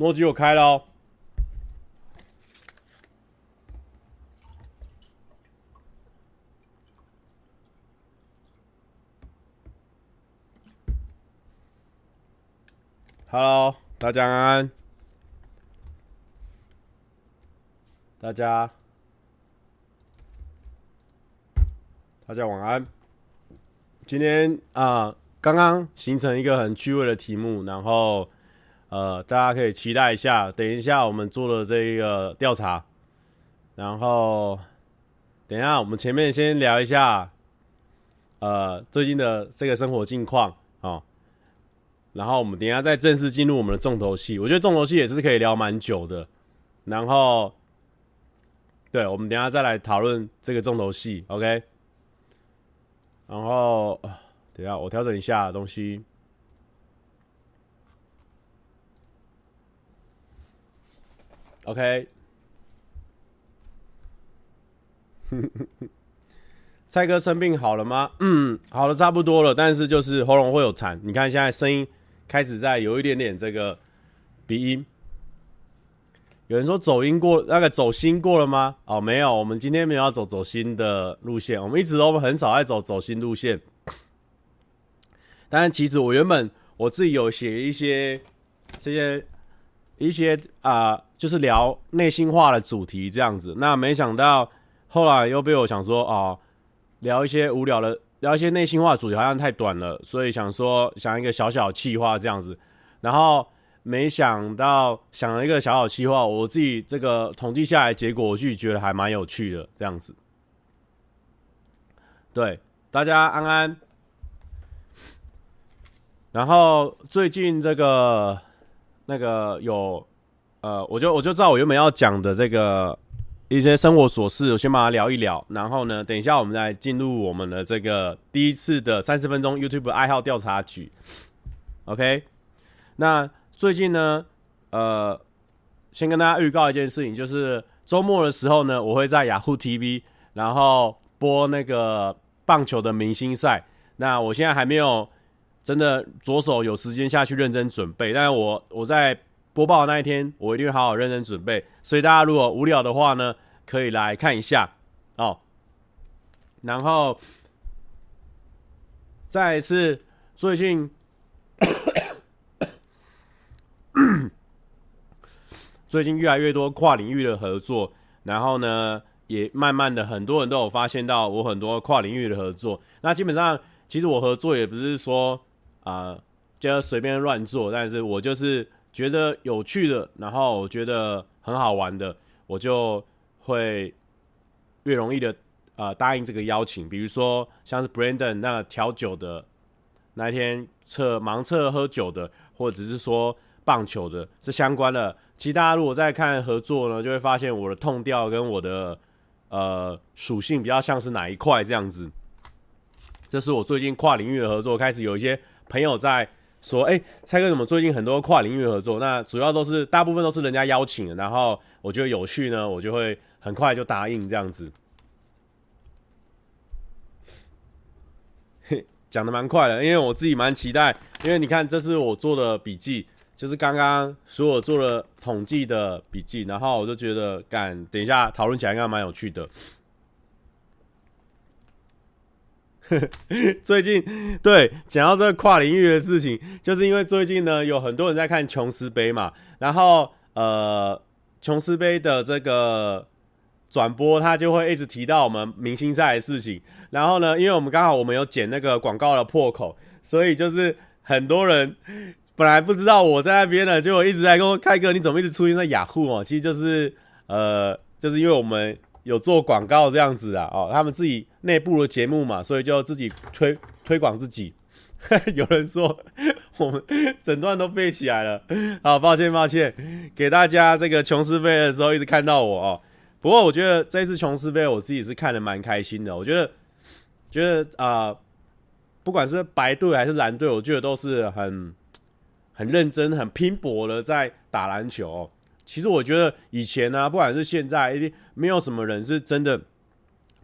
诺基我开了哦。Hello，大家安安，大家，大家晚安。今天啊，刚刚形成一个很趣味的题目，然后呃，大家可以期待一下。等一下我们做了这个调查，然后等一下我们前面先聊一下，呃，最近的这个生活近况啊。然后我们等一下再正式进入我们的重头戏，我觉得重头戏也是可以聊蛮久的。然后，对，我们等一下再来讨论这个重头戏，OK？然后，等一下我调整一下东西，OK？蔡哥生病好了吗？嗯，好的差不多了，但是就是喉咙会有痰。你看现在声音。开始在有一点点这个鼻音，有人说走音过那个走心过了吗？哦，没有，我们今天没有要走走心的路线，我们一直都很少爱走走心路线。但其实我原本我自己有写一些这些一些啊、就是聊内心话的主题这样子，那没想到后来又被我想说哦，聊一些无聊的。聊一些内心话主题好像太短了，所以想说想一个小小企划这样子，然后没想到想了一个小小企划，我自己这个统计下来结果，我自己觉得还蛮有趣的这样子。对，大家安安。然后最近这个那个有呃，我就我就知道我原本要讲的这个。一些生活琐事，我先把它聊一聊。然后呢，等一下我们再进入我们的这个第一次的三十分钟 YouTube 爱好调查局。OK，那最近呢，呃，先跟大家预告一件事情，就是周末的时候呢，我会在雅虎 TV，然后播那个棒球的明星赛。那我现在还没有真的着手有时间下去认真准备，但是我我在。播报那一天，我一定会好好认真准备。所以大家如果无聊的话呢，可以来看一下哦。然后再一次，最近 最近越来越多跨领域的合作，然后呢，也慢慢的很多人都有发现到我很多跨领域的合作。那基本上，其实我合作也不是说啊、呃，就随便乱做，但是我就是。觉得有趣的，然后我觉得很好玩的，我就会越容易的呃答应这个邀请。比如说像是 Brandon 那调酒的那一天测盲测喝酒的，或者是说棒球的，是相关的。其实大家如果在看合作呢，就会发现我的痛调跟我的呃属性比较像是哪一块这样子。这是我最近跨领域的合作，开始有一些朋友在。说，哎、蔡哥，怎么最近很多跨领域合作？那主要都是大部分都是人家邀请的，然后我觉得有趣呢，我就会很快就答应这样子。嘿，讲得蛮快的，因为我自己蛮期待，因为你看，这是我做的笔记，就是刚刚所有做了统计的笔记，然后我就觉得，敢，等一下讨论起来应该蛮有趣的。最近对讲到这个跨领域的事情，就是因为最近呢有很多人在看琼斯杯嘛，然后呃琼斯杯的这个转播，他就会一直提到我们明星赛的事情。然后呢，因为我们刚好我们有剪那个广告的破口，所以就是很多人本来不知道我在那边呢，就一直在跟我开哥，你怎么一直出现在雅虎哦？其实就是呃，就是因为我们。有做广告这样子啊，哦，他们自己内部的节目嘛，所以就自己推推广自己。有人说我们整段都背起来了，好，抱歉抱歉，给大家这个琼斯杯的时候一直看到我哦。不过我觉得这次琼斯杯我自己是看得蛮开心的，我觉得觉得啊、呃，不管是白队还是蓝队，我觉得都是很很认真、很拼搏的在打篮球。其实我觉得以前呢、不管是现在，一定没有什么人是真的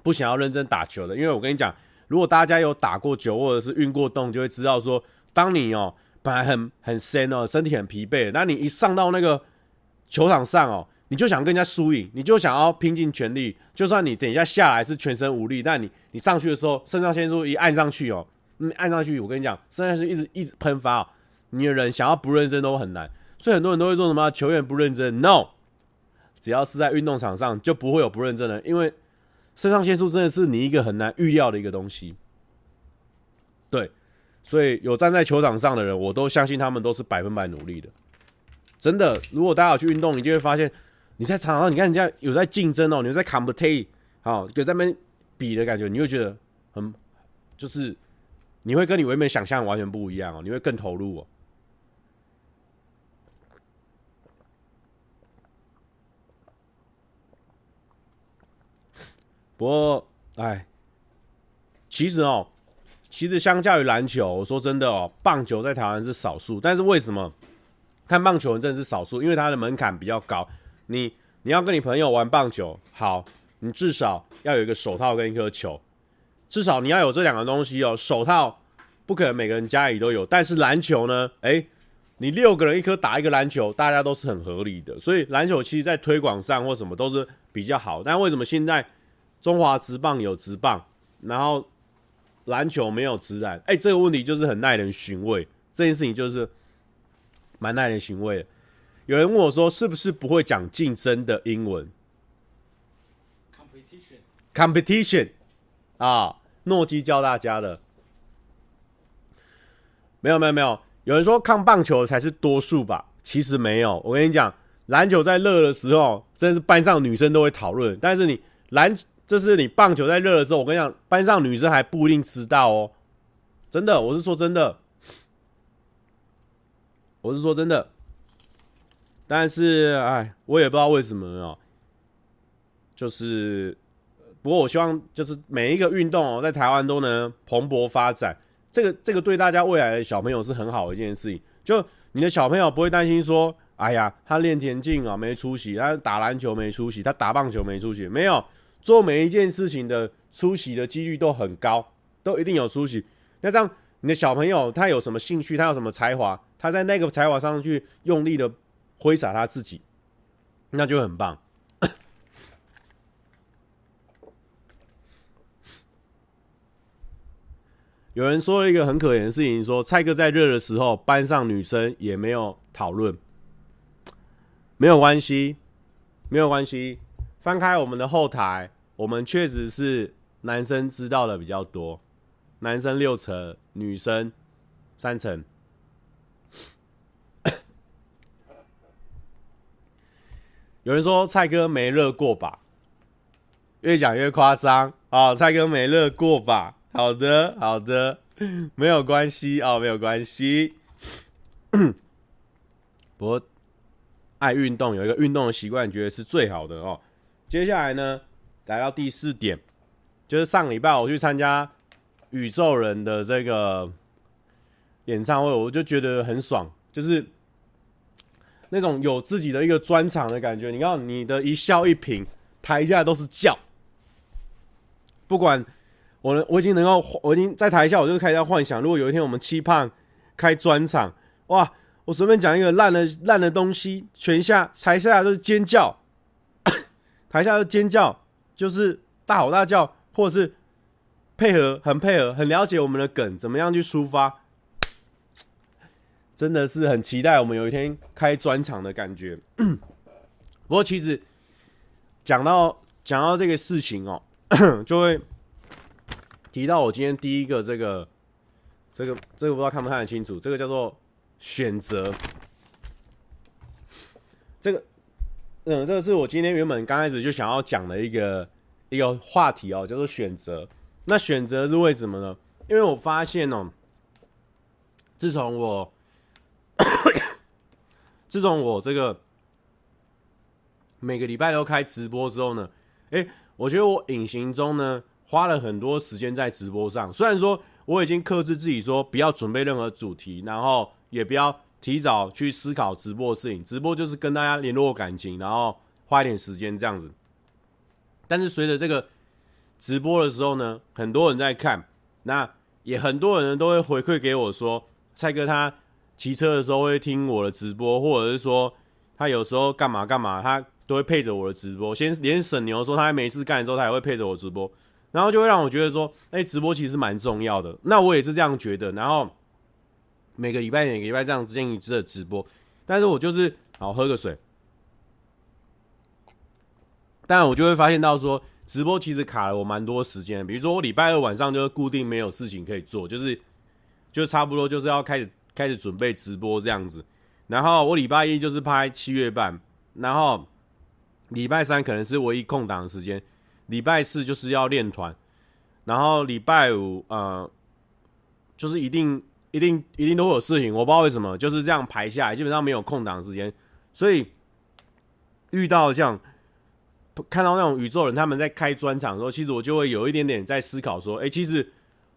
不想要认真打球的。因为我跟你讲，如果大家有打过球或者是运过动，就会知道说，当你哦本来很很深哦，身体很疲惫，那你一上到那个球场上哦，你就想跟人家输赢，你就想要拼尽全力，就算你等一下下来是全身无力，但你你上去的时候，肾上腺素一按上去哦，嗯，按上去，我跟你讲，肾上腺素一直一直喷发哦，你的人想要不认真都很难，所以很多人都会说什么球员不认真，no，只要是在运动场上就不会有不认真的，因为肾上腺素真的是你一个很难预料的一个东西，对。所以有站在球场上的人，我都相信他们都是百分百努力的。真的，如果大家有去运动，你就会发现，你在场上，你看人家有在竞争哦，你在 compete，好，有在那边比的感觉，你会觉得很，就是你会跟你原本想象完全不一样哦，你会更投入哦。不过，哎，其实哦。其实相较于篮球，我说真的哦，棒球在台湾是少数。但是为什么看棒球人真的是少数？因为它的门槛比较高。你你要跟你朋友玩棒球，好，你至少要有一个手套跟一颗球，至少你要有这两个东西哦。手套不可能每个人家里都有，但是篮球呢？哎，你六个人一颗打一个篮球，大家都是很合理的。所以篮球其实在推广上或什么都是比较好。但为什么现在中华职棒有职棒，然后？篮球没有职篮，哎、欸，这个问题就是很耐人寻味。这件事情就是蛮耐人寻味的。有人问我说：“是不是不会讲竞争的英文？”Competition，Competition 啊，诺基教大家的。没有没有没有，有人说看棒球才是多数吧？其实没有。我跟你讲，篮球在热的时候，真的是班上女生都会讨论。但是你篮这是你棒球在热的时候，我跟你讲，班上女生还不一定知道哦。真的，我是说真的，我是说真的。但是，哎，我也不知道为什么哦。就是，不过我希望就是每一个运动哦，在台湾都能蓬勃发展。这个这个对大家未来的小朋友是很好的一件事情。就你的小朋友不会担心说，哎呀，他练田径啊没出息，他打篮球没出息，他打棒球没出息，没有。做每一件事情的出席的几率都很高，都一定有出席。那这样，你的小朋友他有什么兴趣，他有什么才华，他在那个才华上去用力的挥洒他自己，那就很棒。有人说了一个很可怜的事情，说蔡哥在热的时候，班上女生也没有讨论，没有关系，没有关系。翻开我们的后台。我们确实是男生知道的比较多，男生六成，女生三成。有人说蔡哥没热过吧？越讲越夸张啊！蔡哥没热过吧？好的，好的，没有关系哦，没有关系。不过爱运动，有一个运动的习惯，觉得是最好的哦。接下来呢？来到第四点，就是上礼拜我去参加宇宙人的这个演唱会，我就觉得很爽，就是那种有自己的一个专场的感觉。你看，你的一笑一颦，台下都是叫。不管我，我已经能够，我已经在台下，我就开始在幻想，如果有一天我们期盼开专场，哇，我随便讲一个烂的烂的东西，全下台下都是尖叫，台下都是尖叫。就是大吼大叫，或者是配合，很配合，很了解我们的梗，怎么样去抒发，真的是很期待我们有一天开专场的感觉。不过其实讲到讲到这个事情哦，就会提到我今天第一个这个这个这个不知道看不看得清楚，这个叫做选择，这个。嗯，这个是我今天原本刚开始就想要讲的一个一个话题哦，叫做选择。那选择是为什么呢？因为我发现哦，自从我 自从我这个每个礼拜都开直播之后呢，诶，我觉得我隐形中呢花了很多时间在直播上。虽然说我已经克制自己说不要准备任何主题，然后也不要。提早去思考直播的事情，直播就是跟大家联络感情，然后花一点时间这样子。但是随着这个直播的时候呢，很多人在看，那也很多人都会回馈给我说，蔡哥他骑车的时候会听我的直播，或者是说他有时候干嘛干嘛，他都会配着我的直播。先连沈牛说他没事干的时候，他也会配着我直播，然后就会让我觉得说，哎、直播其实蛮重要的。那我也是这样觉得。然后每个礼拜每个礼拜这样建议的直播，但是我就是好喝个水。但我就会发现到说，直播其实卡了我蛮多时间。比如说我礼拜二晚上就是固定没有事情可以做，就是就差不多就是要开始开始准备直播这样子。然后我礼拜一就是拍七月半，然后礼拜三可能是唯一空档的时间，礼拜四就是要练团，然后礼拜五呃就是一定一定一定都会有事情，我不知道为什么就是这样排下来，基本上没有空档时间，所以遇到这样。看到那种宇宙人他们在开专场的时候，其实我就会有一点点在思考说，哎，其实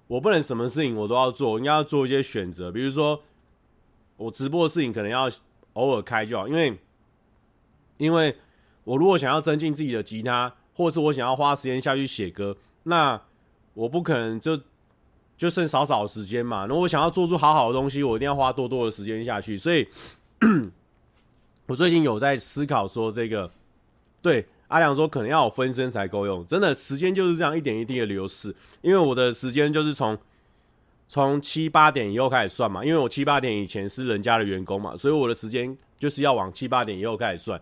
我不能什么事情我都要做，应该要做一些选择。比如说，我直播的事情可能要偶尔开就好，因为，因为我如果想要增进自己的吉他，或者是我想要花时间下去写歌，那我不可能就就剩少少的时间嘛。那我想要做出好好的东西，我一定要花多多的时间下去。所以，我最近有在思考说，这个对。阿良说：“可能要有分身才够用，真的时间就是这样一点一滴的流逝。因为我的时间就是从从七八点以后开始算嘛，因为我七八点以前是人家的员工嘛，所以我的时间就是要往七八点以后开始算。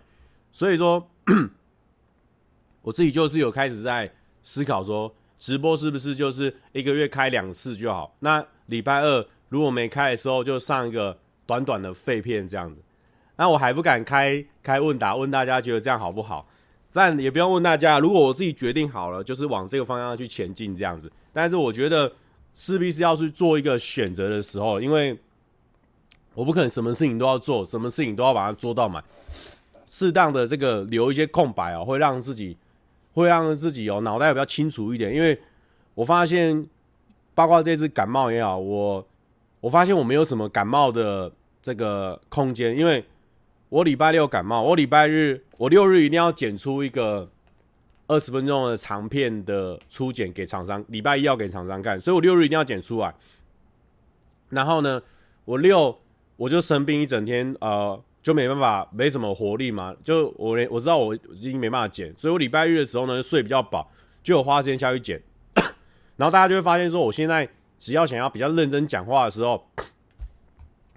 所以说，我自己就是有开始在思考说，直播是不是就是一个月开两次就好？那礼拜二如果没开的时候，就上一个短短的废片这样子。那我还不敢开开问答，问大家觉得这样好不好？”但也不用问大家，如果我自己决定好了，就是往这个方向去前进这样子。但是我觉得势必是要去做一个选择的时候，因为我不可能什么事情都要做，什么事情都要把它做到满。适当的这个留一些空白哦，会让自己会让自己哦脑袋比较清楚一点。因为我发现，包括这次感冒也好，我我发现我没有什么感冒的这个空间，因为。我礼拜六感冒，我礼拜日，我六日一定要剪出一个二十分钟的长片的初剪给厂商，礼拜一要给厂商看，所以我六日一定要剪出来。然后呢，我六我就生病一整天，呃，就没办法，没什么活力嘛，就我连我知道我已经没办法剪，所以我礼拜日的时候呢，睡比较饱，就有花时间下去剪。然后大家就会发现说，我现在只要想要比较认真讲话的时候，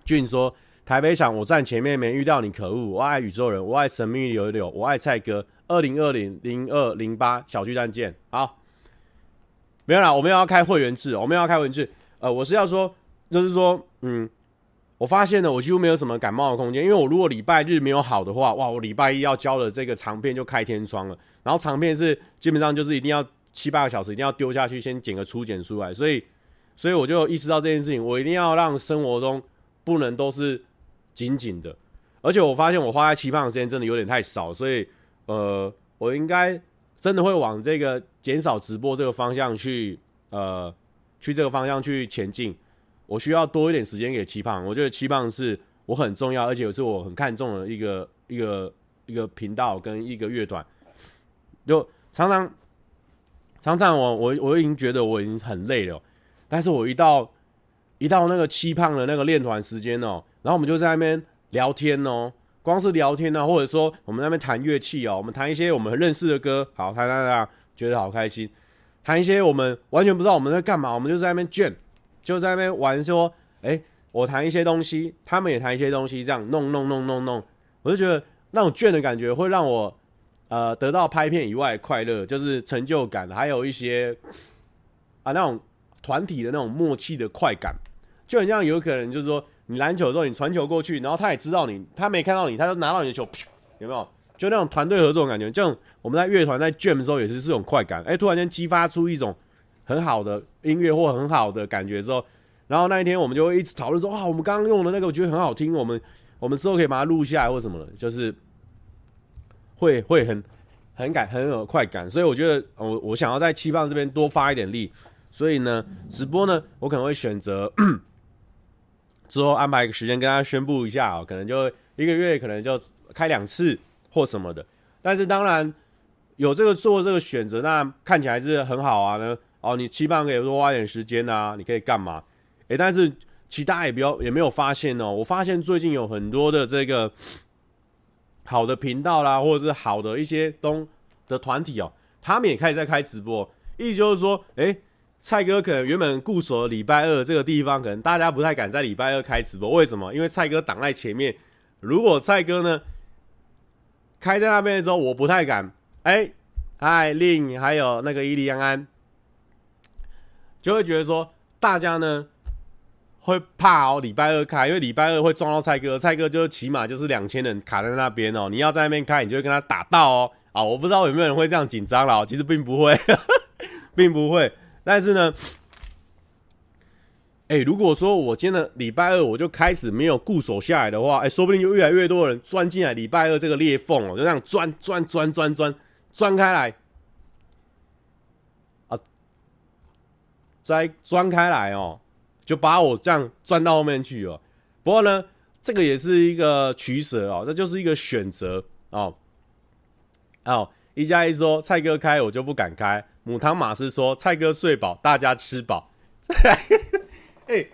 俊说。台北场，我站前面没遇到你，可恶！我爱宇宙人，我爱神秘流流，我爱蔡哥。二零二零零二零八小巨蛋见。好，没有啦，我们要开会员制，我们要开会员制。呃，我是要说，就是说，嗯，我发现了，我几乎没有什么感冒的空间，因为我如果礼拜日没有好的话，哇，我礼拜一要交的这个长片就开天窗了。然后长片是基本上就是一定要七八个小时，一定要丢下去，先剪个初剪出来。所以，所以我就意识到这件事情，我一定要让生活中不能都是。紧紧的，而且我发现我花在期盼的时间真的有点太少，所以呃，我应该真的会往这个减少直播这个方向去呃，去这个方向去前进。我需要多一点时间给七胖，我觉得七胖是我很重要，而且也是我很看重的一个一个一个频道跟一个乐团。就常常常常我我我已经觉得我已经很累了，但是我一到一到那个期盼的那个练团时间哦。然后我们就在那边聊天哦，光是聊天呢、啊，或者说我们那边弹乐器哦，我们弹一些我们认识的歌，好弹弹弹，觉得好开心；弹一些我们完全不知道我们在干嘛，我们就在那边卷，就在那边玩，说，哎，我弹一些东西，他们也弹一些东西，这样弄弄弄弄弄，我就觉得那种卷的感觉会让我呃得到拍片以外的快乐，就是成就感，还有一些啊那种团体的那种默契的快感，就很像有可能就是说。你篮球之后，你传球过去，然后他也知道你，他没看到你，他就拿到你的球，有没有？就那种团队合作的感觉，这种我们在乐团在 jam 的时候也是这种快感。哎，突然间激发出一种很好的音乐或很好的感觉之后，然后那一天我们就会一直讨论说，哇，我们刚刚用的那个我觉得很好听，我们我们之后可以把它录下来或什么的，就是会会很很感很有快感。所以我觉得我我想要在期盼这边多发一点力，所以呢，直播呢，我可能会选择。之后安排一个时间跟大家宣布一下哦，可能就一个月可能就开两次或什么的。但是当然有这个做这个选择，那看起来是很好啊。呢哦，你期盼可以多花点时间啊，你可以干嘛？诶，但是其他也不要也没有发现哦。我发现最近有很多的这个好的频道啦，或者是好的一些东的团体哦，他们也开始在开直播。意思就是说，哎，蔡哥可能原本固守礼拜二这个地方，可能大家不太敢在礼拜二开直播。为什么？因为蔡哥挡在前面。如果蔡哥呢开在那边的时候，我不太敢。哎，嗨，令还有那个伊利安安，就会觉得说，大家呢。会怕哦，礼拜二开，因为礼拜二会撞到蔡哥，蔡哥就起码就是两千人卡在那边哦。你要在那边开，你就会跟他打到哦。啊，我不知道有没有人会这样紧张了，其实并不会，并不会。但是呢，哎，如果说我今天礼拜二我就开始没有固守下来的话，哎，说不定就越来越多人钻进来礼拜二这个裂缝哦，就这样钻钻钻钻钻钻开来再钻开来哦。就把我这样钻到后面去哦。不过呢，这个也是一个取舍哦，这就是一个选择哦。哦，一加一说蔡哥开我就不敢开。母汤马斯说蔡哥睡饱，大家吃饱。哎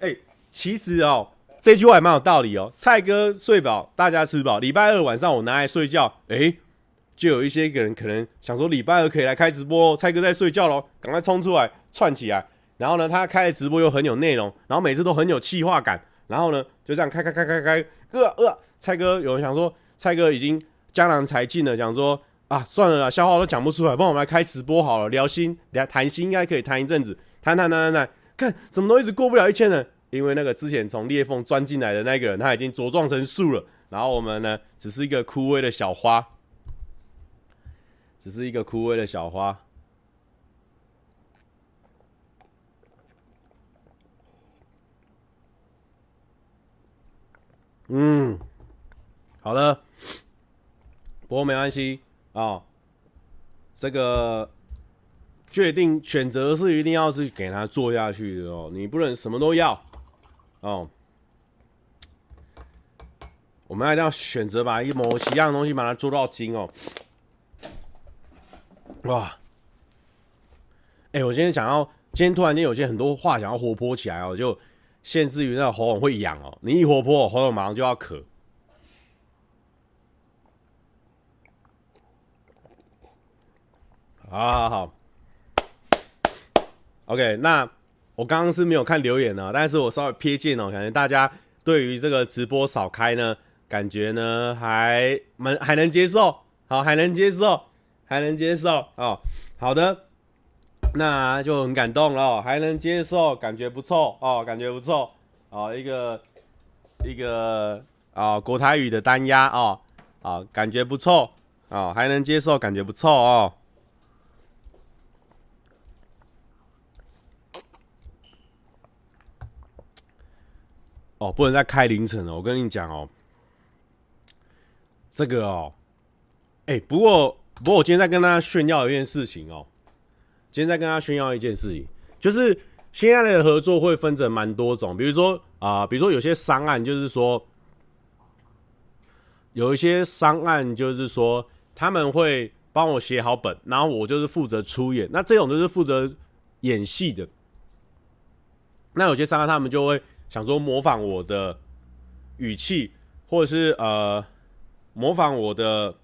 哎、其实哦，这句话也蛮有道理哦。蔡哥睡饱，大家吃饱。礼拜二晚上我拿来睡觉，哎、就有一些个人可能想说礼拜二可以来开直播哦。蔡哥在睡觉喽，赶快冲出来串起来。然后呢，他开的直播又很有内容，然后每次都很有企划感。然后呢，就这样开开开开开，呃呃，蔡哥有人想说，蔡哥已经江郎才尽了，讲说啊，算了啦，笑话都讲不出来，帮我们来开直播好了，聊心，聊谈心应该可以谈一阵子，谈谈谈谈谈，看怎么都一直过不了一千人，因为那个之前从裂缝钻进来的那个人，他已经茁壮成树了，然后我们呢，只是一个枯萎的小花，只是一个枯萎的小花。嗯，好的，不过没关系啊、哦。这个决定选择是一定要是给他做下去的哦，你不能什么都要哦。我们一定要选择把一某几样东西把它做到精哦。哇，哎、我今天想要，今天突然间有些很多话想要活泼起来哦，就。限制于那喉咙会痒哦，你一活泼，喉咙马上就要咳。好好好，OK，那我刚刚是没有看留言呢，但是我稍微瞥见哦，感觉大家对于这个直播少开呢，感觉呢还蛮还能接受，好，还能接受，还能接受哦，好的。那就很感动了，还能接受，感觉不错哦，感觉不错哦，一个一个啊、国台语的单押哦，啊、哦，感觉不错哦，还能接受，感觉不错哦。哦，不能再开凌晨了，我跟你讲哦，这个哦，哎、不过不过我今天在跟大家炫耀一件事情哦。今天再跟大家炫耀一件事情，就是现在的合作会分成蛮多种，比如说啊、比如说有些商案就是说，有一些商案就是说他们会帮我写好本，然后我就是负责出演，那这种就是负责演戏的。那有些商案他们就会想说模仿我的语气，或者是呃模仿我的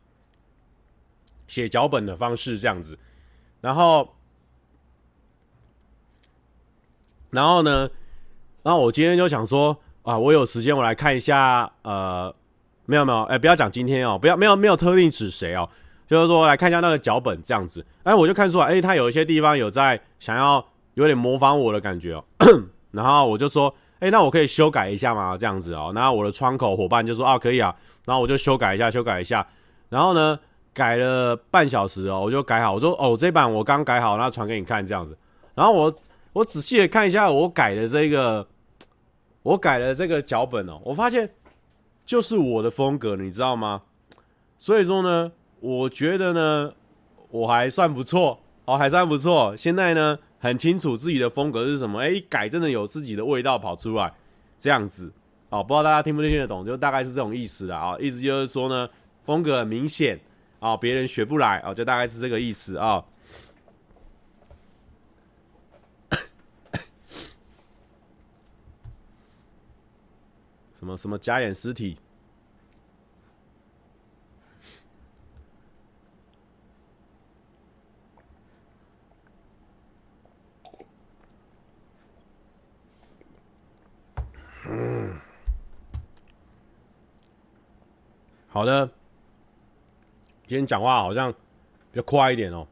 写脚本的方式这样子，然后。然后呢，然后我今天就想说啊，我有时间我来看一下，呃，没有没有，哎，不要讲今天哦，不要没有没有特定指谁哦，就是说来看一下那个脚本这样子，哎，我就看出来，哎，他有一些地方有在想要有点模仿我的感觉哦，然后我就说，哎，那我可以修改一下吗？这样子哦，然后我的窗口伙伴就说啊，可以啊，然后我就修改一下，修改一下，然后呢，改了半小时哦，我就改好，我说哦，这版我刚改好，那传给你看这样子，然后我。我仔细的看一下我改的这个，我改的这个脚本哦，我发现就是我的风格，你知道吗？所以说呢，我觉得呢，我还算不错哦，还算不错。现在呢，很清楚自己的风格是什么，哎，改真的有自己的味道跑出来，这样子哦，不知道大家听不听得懂，就大概是这种意思的啊，意思就是说呢，风格很明显啊，别人学不来啊，就大概是这个意思啊。什么什么假眼尸体。嗯，好的，今天讲话好像比较快一点哦。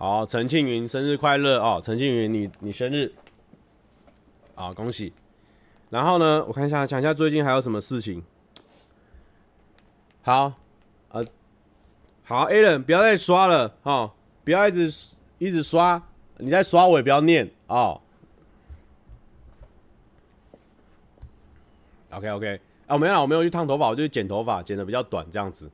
好，陈庆云生日快乐哦！陈庆云，你你生日，好，恭喜。然后呢，我看一下，讲一下最近还有什么事情。好，呃，好，Alan，不要再刷了哦，不要一直一直刷，你在刷我也不要念哦。OK OK，啊，没有，我没有去烫头发，我就剪头发，剪的比较短，这样子。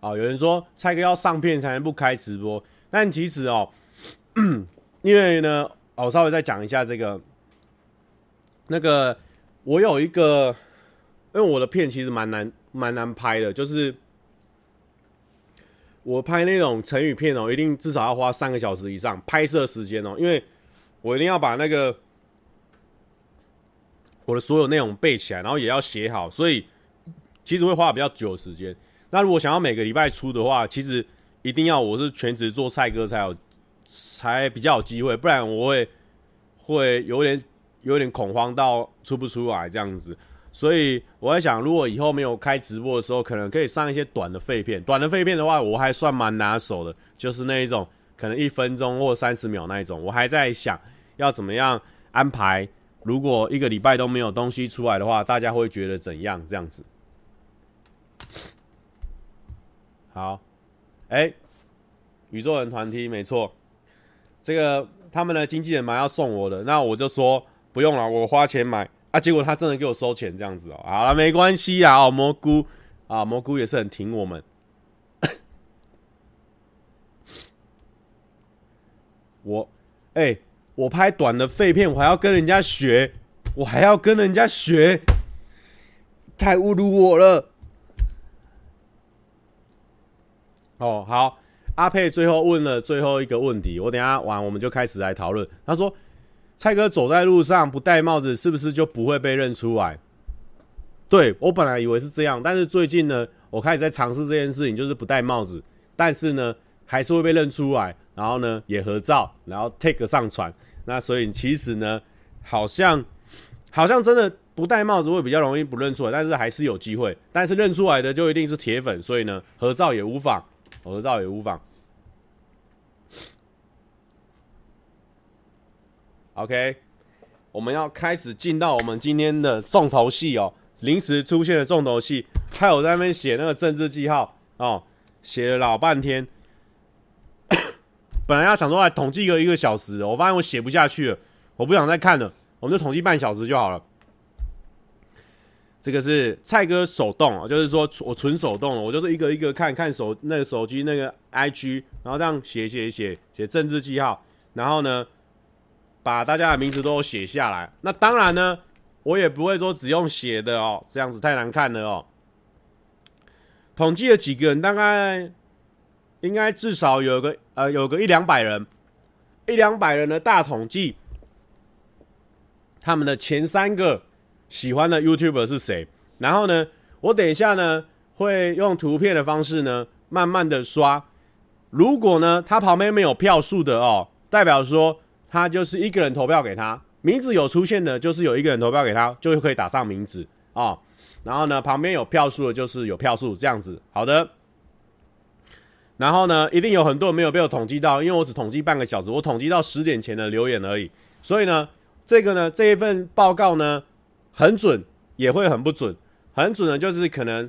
哦，有人说蔡哥要上片才能不开直播，但其实哦，因为呢，我稍微再讲一下这个，那个我有一个，因为我的片其实蛮难蛮难拍的，就是我拍那种成语片哦，一定至少要花三个小时以上拍摄时间哦，因为我一定要把那个我的所有内容背起来，然后也要写好，所以其实会花比较久的时间。那如果想要每个礼拜出的话，其实一定要我是全职做蔡哥才有，才比较有机会，不然我会会有点有点恐慌到出不出来这样子。所以我在想，如果以后没有开直播的时候，可能可以上一些短的废片。短的废片的话，我还算蛮拿手的，就是那一种可能一分钟或三十秒那一种。我还在想要怎么样安排。如果一个礼拜都没有东西出来的话，大家会觉得怎样？这样子。好，哎、宇宙人团体没错，这个他们的经纪人嘛要送我的，那我就说不用了，我花钱买。啊，结果他真的给我收钱这样子哦、好了，没关系啊，哦，蘑菇。啊，蘑菇也是很挺我们，我哎、我拍短的废片，我还要跟人家学，我还要跟人家学，太侮辱我了。哦，好，阿佩最后问了最后一个问题，我等下完我们就开始来讨论。他说：“蔡哥走在路上不戴帽子，是不是就不会被认出来？”对，我本来以为是这样，但是最近呢，我开始在尝试这件事情，就是不戴帽子，但是呢，还是会被认出来，然后呢，也合照，然后 take 上传。那所以其实呢，好像好像真的不戴帽子会比较容易不认出来，但是还是有机会。但是认出来的就一定是铁粉，所以呢，合照也无妨。合照也无妨。OK，我们要开始进到我们今天的重头戏哦。临时出现的重头戏，还有在那边写那个政治记号哦，写了老半天。本来要想说来统计个一个小时，我发现我写不下去了，我不想再看了，我们就统计半小时就好了。这个是蔡哥手动啊，就是说我纯手动，我就是一个一个看看手那个手机那个 IG，然后这样写写写写政治记号，然后呢把大家的名字都写下来。那当然呢，我也不会说只用写的哦，这样子太难看了哦。统计了几个人，大概应该至少有个呃有个一两百人，一两百人的大统计，他们的前三个。喜欢的 YouTuber 是谁？然后呢，我等一下呢会用图片的方式呢，慢慢的刷。如果呢他旁边没有票数的哦，代表说他就是一个人投票给他，名字有出现的，就是有一个人投票给他，就可以打上名字哦。然后呢，旁边有票数的，就是有票数这样子。好的。然后呢，一定有很多人没有被我统计到，因为我只统计半个小时，我统计到十点前的留言而已。所以呢，这个呢这一份报告呢。很准，也会很不准。很准的，就是可能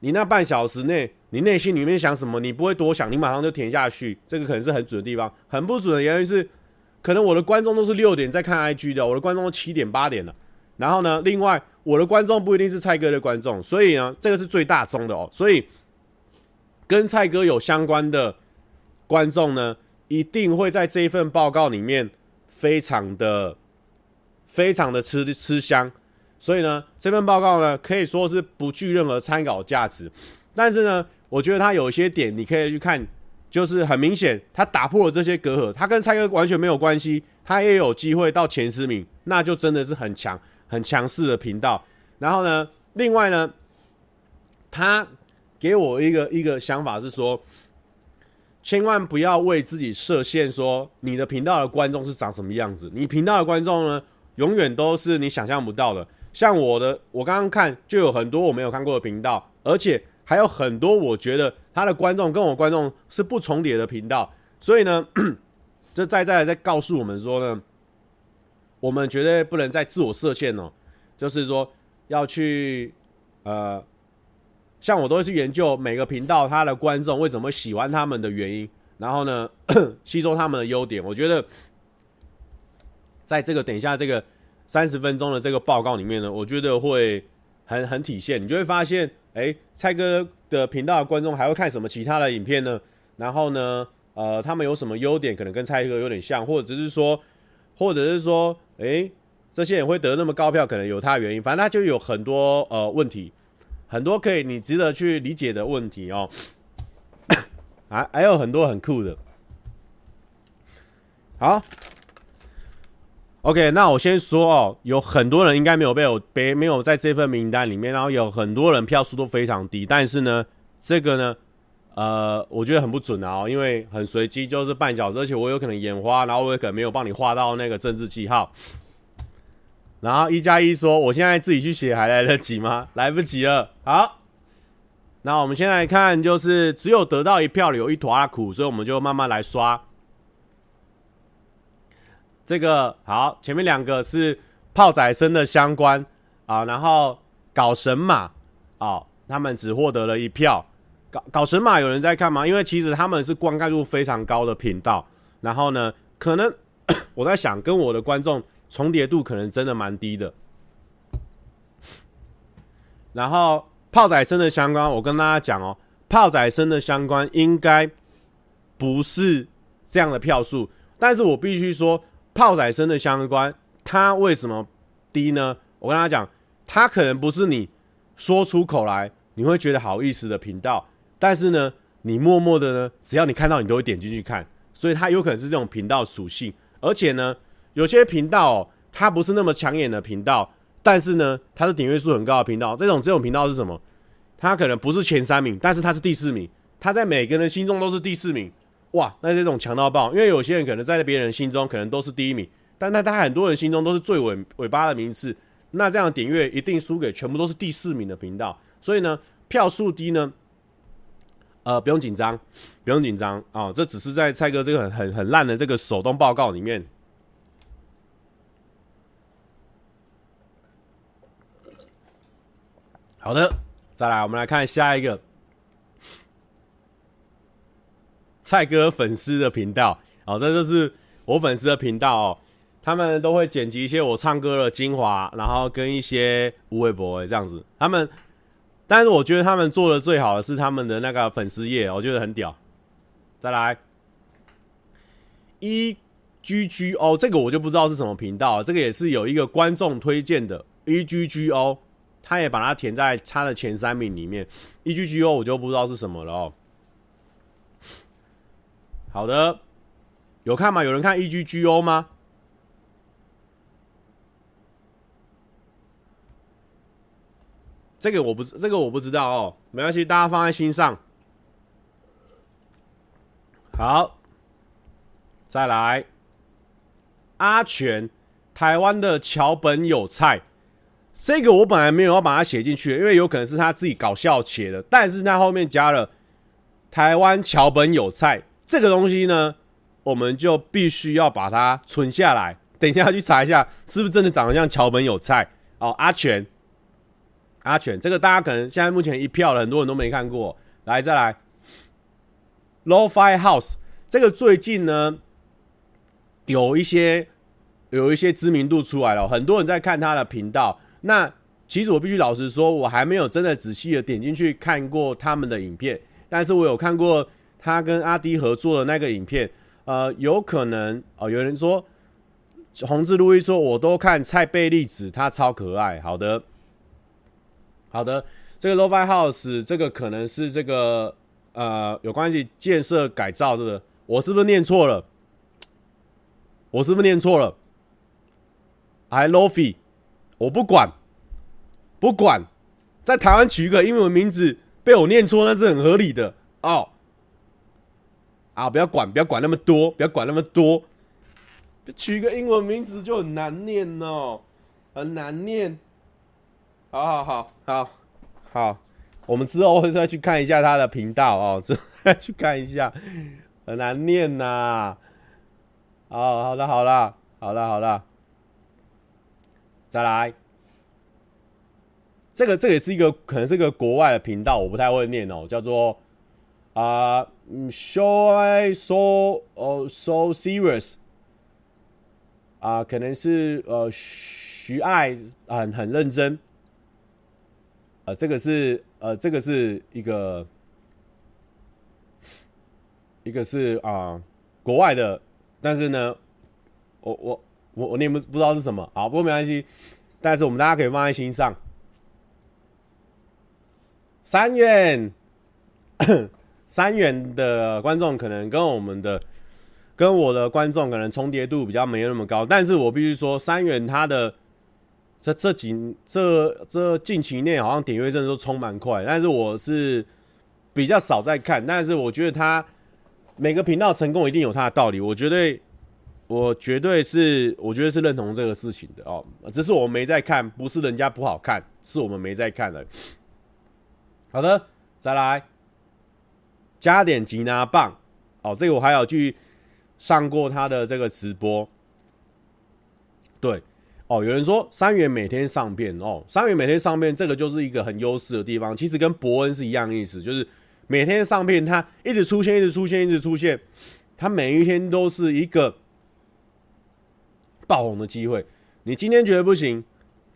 你那半小时内，你内心里面想什么，你不会多想，你马上就填下去。这个可能是很准的地方。很不准的原因是，可能我的观众都是六点在看 IG 的，我的观众都七点八点了。然后呢，另外我的观众不一定是蔡哥的观众，所以呢，这个是最大宗的哦。所以跟蔡哥有相关的观众呢，一定会在这一份报告里面非常的、非常的吃吃香。所以呢，这份报告呢可以说是不具任何参考价值，但是呢，我觉得他有一些点你可以去看，就是很明显他打破了这些隔阂，他跟蔡哥完全没有关系，他也有机会到前十名，那就真的是很强、很强势的频道。然后呢，另外呢，他给我一个一个想法是说，千万不要为自己设限，说你的频道的观众是长什么样子，你频道的观众呢，永远都是你想象不到的。像我的，我刚刚看就有很多我没有看过的频道，而且还有很多我觉得他的观众跟我观众是不重叠的频道，所以呢，这再再在告诉我们说呢，我们绝对不能再自我设限哦，就是说要去呃，像我都会去研究每个频道他的观众为什么会喜欢他们的原因，然后呢，吸收他们的优点。我觉得在这个等一下这个。三十分钟的这个报告里面呢，我觉得会很很体现，你就会发现，哎，蔡哥的频道的观众还会看什么其他的影片呢？然后呢，呃，他们有什么优点，可能跟蔡哥有点像，或者是说，或者是说，哎，这些人会得那么高票，可能有他的原因，反正他就有很多呃问题，很多可以你值得去理解的问题哦，还还有很多很酷的，好。OK，那我先说哦，有很多人应该没有被我被没有在这份名单里面，然后有很多人票数都非常低，但是呢，这个呢，呃，我觉得很不准啊、哦，因为很随机，就是半小时，而且我有可能眼花，然后我也可能没有帮你画到那个政治记号。然后一加一说，我现在自己去写还来得及吗？来不及了。好，那我们先来看，就是只有得到一票的有一坨阿苦，所以我们就慢慢来刷。这个好，前面两个是炮仔生的相关啊，然后搞神马啊，他们只获得了一票。搞搞神马有人在看吗？因为其实他们是观看度非常高的频道，然后呢，可能我在想，跟我的观众重叠度可能真的蛮低的。然后炮仔生的相关，我跟大家讲哦，炮仔生的相关应该不是这样的票数，但是我必须说。炮仔生的相关，他为什么低呢？我跟他讲，他可能不是你说出口来你会觉得好意思的频道，但是呢，你默默的呢，只要你看到，你都会点进去看，所以他有可能是这种频道属性。而且呢，有些频道哦，它不是那么抢眼的频道，但是呢，它是点阅数很高的频道。这种这种频道是什么？它可能不是前三名，但是它是第四名，它在每个人心中都是第四名。哇，那这种强到爆！因为有些人可能在别人心中可能都是第一名，但在他很多人心中都是最尾尾巴的名次。那这样点阅一定输给全部都是第四名的频道。所以呢，票数低呢，呃，不用紧张，不用紧张啊，这只是在蔡哥这个很很很烂的这个手动报告里面。好的，再来，我们来看下一个。蔡哥粉丝的频道，哦，这就是我粉丝的频道哦。他们都会剪辑一些我唱歌的精华，然后跟一些无微博这样子。他们，但是我觉得他们做的最好的是他们的那个粉丝页，我觉得很屌。再来，E G G O 这个我就不知道是什么频道，这个也是有一个观众推荐的 E G G O，他也把它填在他的前三名里面。E G G O 我就不知道是什么了哦。好的，有看吗？有人看 EGGO 吗？这个我不，这个我不知道哦。没关系，大家放在心上。好，再来，阿全，台湾的桥本有菜。这个我本来没有要把它写进去，因为有可能是他自己搞笑写的，但是他后面加了台湾桥本有菜。这个东西呢，我们就必须要把它存下来。等一下去查一下，是不是真的长得像桥本有菜哦？阿全，阿全，这个大家可能现在目前一票了，很多人都没看过。来，再来，Lo-Fi House，这个最近呢，有一些有一些知名度出来了，很多人在看他的频道。那其实我必须老实说，我还没有真的仔细的点进去看过他们的影片，但是我有看过。他跟阿迪合作的那个影片，呃，有可能哦。有人说，红字路易说，我都看蔡贝利子，他超可爱。好的，好的。这个 Lo-Fi House 这个可能是这个呃有关系建设改造这个，我是不是念错了？我是不是念错了？I LOFI，我不管，不管，在台湾取一个英文名字被我念错那是很合理的哦。啊，不要管，不要管那么多，不要管那么多，取个英文名字就很难念哦，很难念。好好好好好，我们之后会再去看一下他的频道哦，之后再去看一下，很难念呐、啊。哦，好的，好了，好了，好了。再来，这个这个也是一个可能是一个国外的频道，我不太会念哦，叫做啊、uh,，Show I so 哦、uh, so serious 啊、可能是呃徐爱很很认真，呃，这个是呃这个是一个一个是啊、国外的，但是呢，我我。我我念不不知道是什么，好，不过没关系，但是我们大家可以放在心上。三元，三元的观众可能跟我们的跟我的观众可能重叠度比较没有那么高，但是我必须说，三元他的这这几这这近期内好像点阅真的都冲蛮快，但是我是比较少在看，但是我觉得他每个频道成功一定有他的道理，我绝对。我绝对是，我觉得是认同这个事情的哦。只是我没在看，不是人家不好看，是我们没在看了。好的，再来加点吉拿棒哦。这个我还有去上过他的这个直播。对哦，有人说三元每天上片哦，三元每天上片，这个就是一个很优势的地方。其实跟伯恩是一样意思，就是每天上片，他一直出现，一直出现，一直出现，他每一天都是一个。爆红的机会，你今天觉得不行，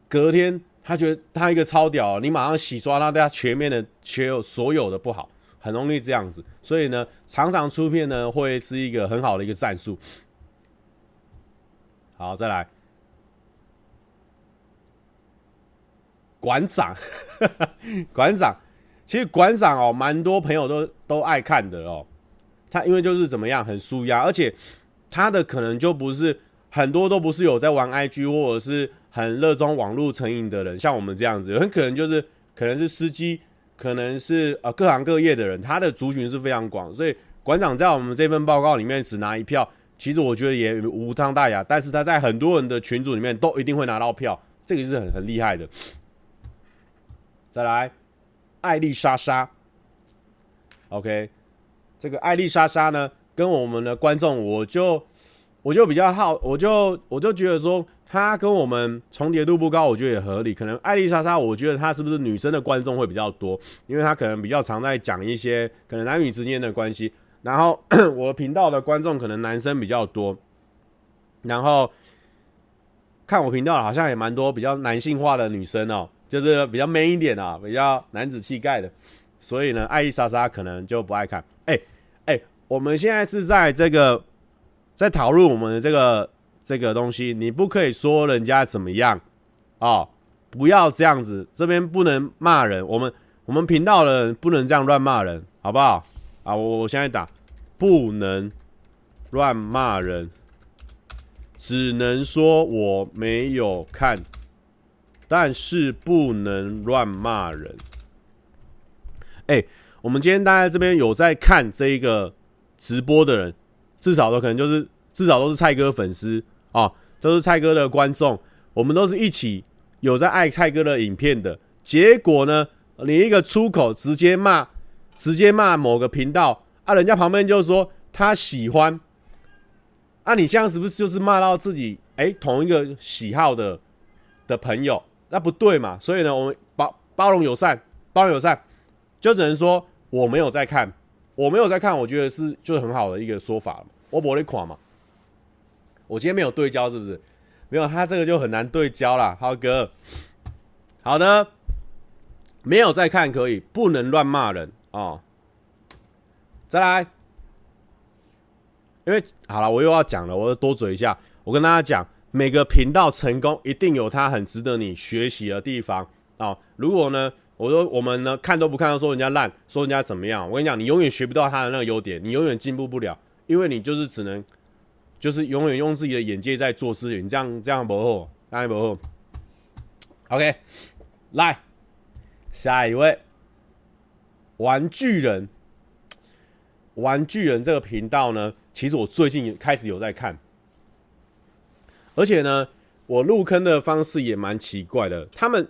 隔天他觉得他一个超屌，你马上洗刷他家全面的全有所有的不好，很容易这样子。所以呢，常常出片呢会是一个很好的一个战术。好，再来，馆长，馆长，其实馆长哦，蛮多朋友都都爱看的哦。他因为就是怎么样，很舒压，而且他的可能就不是。很多都不是有在玩 IG 或者是很热衷网络成瘾的人，像我们这样子，很可能就是可能是司机，可能是呃各行各业的人，他的族群是非常广。所以馆长在我们这份报告里面只拿一票，其实我觉得也无伤大雅。但是他在很多人的群组里面都一定会拿到票，这个是很很厉害的。再来，艾丽莎莎，OK，这个艾丽莎莎呢，跟我们的观众我就。我就比较好，我就我就觉得说，他跟我们重叠度不高，我觉得也合理。可能艾丽莎莎，我觉得她是不是女生的观众会比较多，因为她可能比较常在讲一些可能男女之间的关系。然后我频道的观众可能男生比较多，然后看我频道好像也蛮多比较男性化的女生哦，就是比较 man 一点啊，比较男子气概的。所以呢，艾丽莎莎可能就不爱看。哎哎，我们现在是在这个。在讨论我们的这个这个东西，你不可以说人家怎么样哦，不要这样子，这边不能骂人，我们我们频道的人不能这样乱骂人，好不好？啊，我我现在打，不能乱骂人，只能说我没有看，但是不能乱骂人。哎，我们今天大家这边有在看这一个直播的人。至少都可能就是至少都是蔡哥粉丝啊，都是蔡哥的观众，我们都是一起有在爱蔡哥的影片的。结果呢，你一个出口直接骂，直接骂某个频道啊，人家旁边就说他喜欢，啊，你这样是不是就是骂到自己哎、同一个喜好的的朋友？那不对嘛。所以呢，我们包包容友善，包容友善，就只能说我没有在看。我没有在看，我觉得是就是很好的一个说法。我不会垮嘛，我今天没有对焦，是不是？没有，他这个就很难对焦啦。浩哥，好的，没有在看可以，不能乱骂人哦。再来，因为好了，我又要讲了，我要多嘴一下。我跟大家讲，每个频道成功一定有它很值得你学习的地方啊、哦。如果呢，我说我们呢看都不看，说人家烂，说人家怎么样。我跟你讲，你永远学不到他的那个优点，你永远进步不了，因为你就是只能，就是永远用自己的眼界在做事情。这样这样不好，当然不好。OK，来下一位，玩具人。玩具人这个频道呢，其实我最近开始有在看，而且呢，我入坑的方式也蛮奇怪的。他们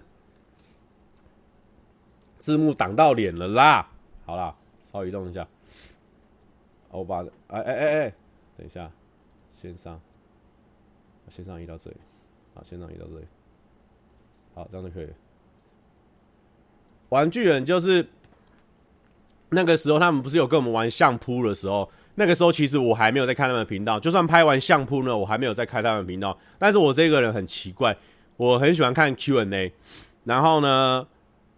字幕挡到脸了啦，好啦，稍微移动一下，我把哎哎哎哎，等一下，线上，线上移到这里，好，线上移到这里，好，这样就可以了。玩具人就是。那个时候他们不是有跟我们玩相扑的时候，那个时候其实我还没有在看他们的频道，就算拍完相扑呢，我还没有在看他们的频道。但是我这个人很奇怪，我很喜欢看 Q&A，然后呢，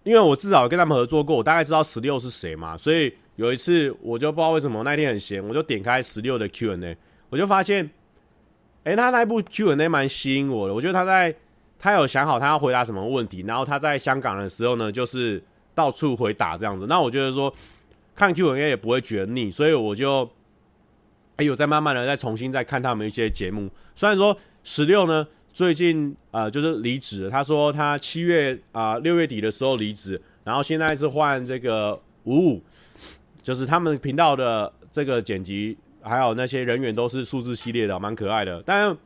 因为我至少跟他们合作过，我大概知道十六是谁嘛，所以有一次我就不知道为什么那天很闲，我就点开十六的 Q&A，我就发现，哎，他那部 Q&A 蛮吸引我的，我觉得他在他有想好他要回答什么问题，然后他在香港的时候呢，就是到处回答这样子，那我觉得说。看 Q&A 也不会觉得腻，所以我就哎有在慢慢的再重新再看他们一些节目。虽然说十六呢最近呃就是离职，他说他七月啊六月底的时候离职，然后现在是换这个五五，就是他们频道的这个剪辑还有那些人员都是数字系列的，蛮可爱的。但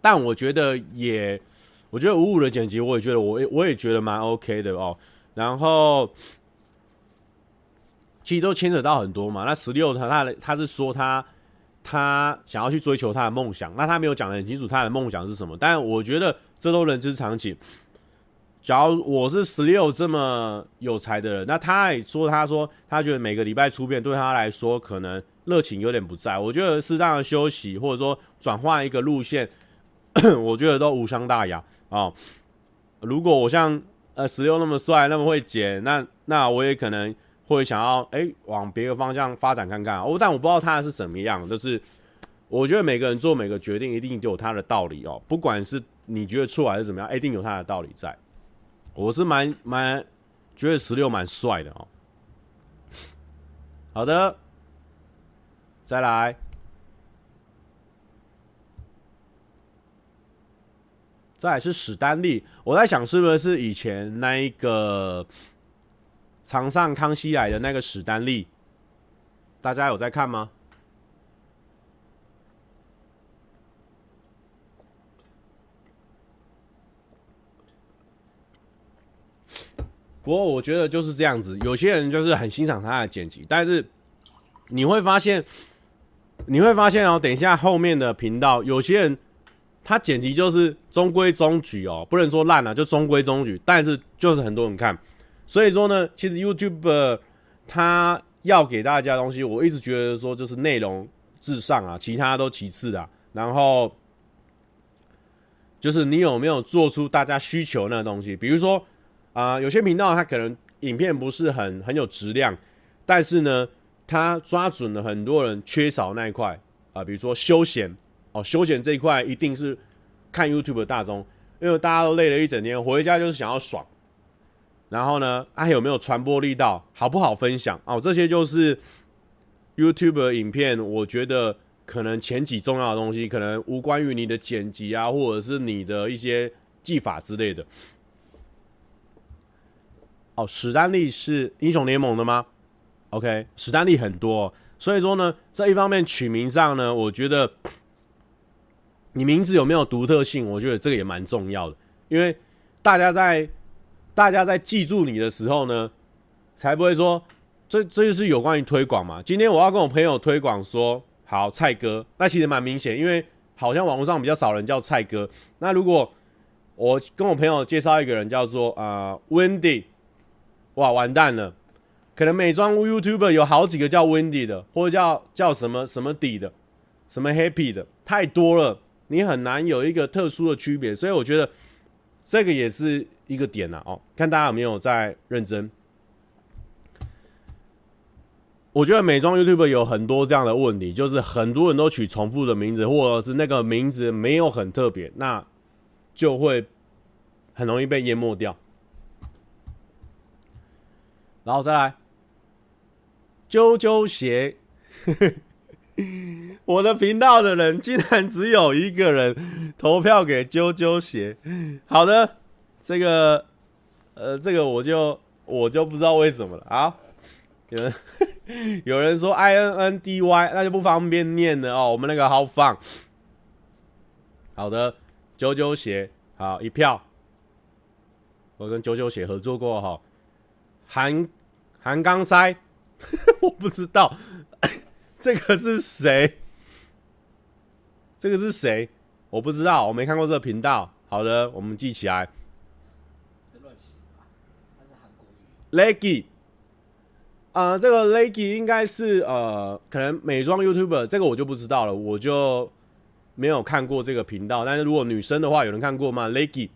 但我觉得也，我觉得五五的剪辑我也觉得我也我也觉得蛮 OK 的哦。然后。其实都牵扯到很多嘛。那十六他他他是说他他想要去追求他的梦想，那他没有讲的很清楚他的梦想是什么。但我觉得这都人之常情。假如我是十六这么有才的人，那他也说他说他觉得每个礼拜出片对他来说可能热情有点不在。我觉得适当的休息或者说转换一个路线，我觉得都无伤大雅啊。如果我像呃十六那么帅那么会剪，那那我也可能。会想要哎、往别的方向发展看看哦，但我不知道他是什么样。就是我觉得每个人做每个决定一定都有他的道理哦，不管是你觉得错还是怎么样，一定有他的道理在。我是蛮蛮觉得十六蛮帅的哦。好的，再来，再来是史丹利。我在想是不是以前那一个。常上康熙来的那个史丹利，大家有在看吗？不过我觉得就是这样子，有些人就是很欣赏他的剪辑，但是你会发现，你会发现哦，等一下后面的频道，有些人他剪辑就是中规中矩哦，不能说烂了，就中规中矩，但是就是很多人看。所以说呢，其实 YouTube 他要给大家东西，我一直觉得说就是内容至上啊，其他都其次啊。然后就是你有没有做出大家需求那东西？比如说啊、有些频道它可能影片不是很很有质量，但是呢，他抓准了很多人缺少那一块啊、比如说休闲哦，休闲这一块一定是看 YouTube 的大众，因为大家都累了一整天，回家就是想要爽。然后呢，啊，有没有传播力道，好不好分享哦？这些就是 YouTube 的影片，我觉得可能前几重要的东西，可能无关于你的剪辑啊，或者是你的一些技法之类的。哦，史丹利是英雄联盟的吗？OK，史丹利很多，所以说呢，这一方面取名上呢，我觉得你名字有没有独特性，我觉得这个也蛮重要的，因为大家在。大家在记住你的时候呢，才不会说这这就是有关于推广嘛。今天我要跟我朋友推广说，好蔡哥，那其实蛮明显，因为好像网络上比较少人叫蔡哥。那如果我跟我朋友介绍一个人叫做啊、呃、Wendy，哇，完蛋了，可能美妆 YouTuber 有好几个叫 Wendy 的，或者叫叫什么什么底的，什么 Happy 的，太多了，你很难有一个特殊的区别。所以我觉得这个也是。一个点呐、哦，看大家有没有在认真。我觉得美妆 YouTube 有很多这样的问题，就是很多人都取重复的名字，或者是那个名字没有很特别，那就会很容易被淹没掉。然后再来，啾啾鞋，我的频道的人竟然只有一个人投票给啾啾鞋。好的，这个，呃，这个我就我就不知道为什么了。好，有人 有人说 I N N D Y，那就不方便念了哦。我们那个好放。好的，啾啾鞋，好一票。我跟啾啾鞋合作过哈。韩韩钢塞，我不知道 这个是谁？这个是谁？我不知道，我没看过这个频道。好的，我们记起来。Leggy，呃，这个 Leggy 应该是呃，可能美妆 YouTuber，这个我就不知道了，我就没有看过这个频道。但是如果女生的话，有人看过吗？Leggy，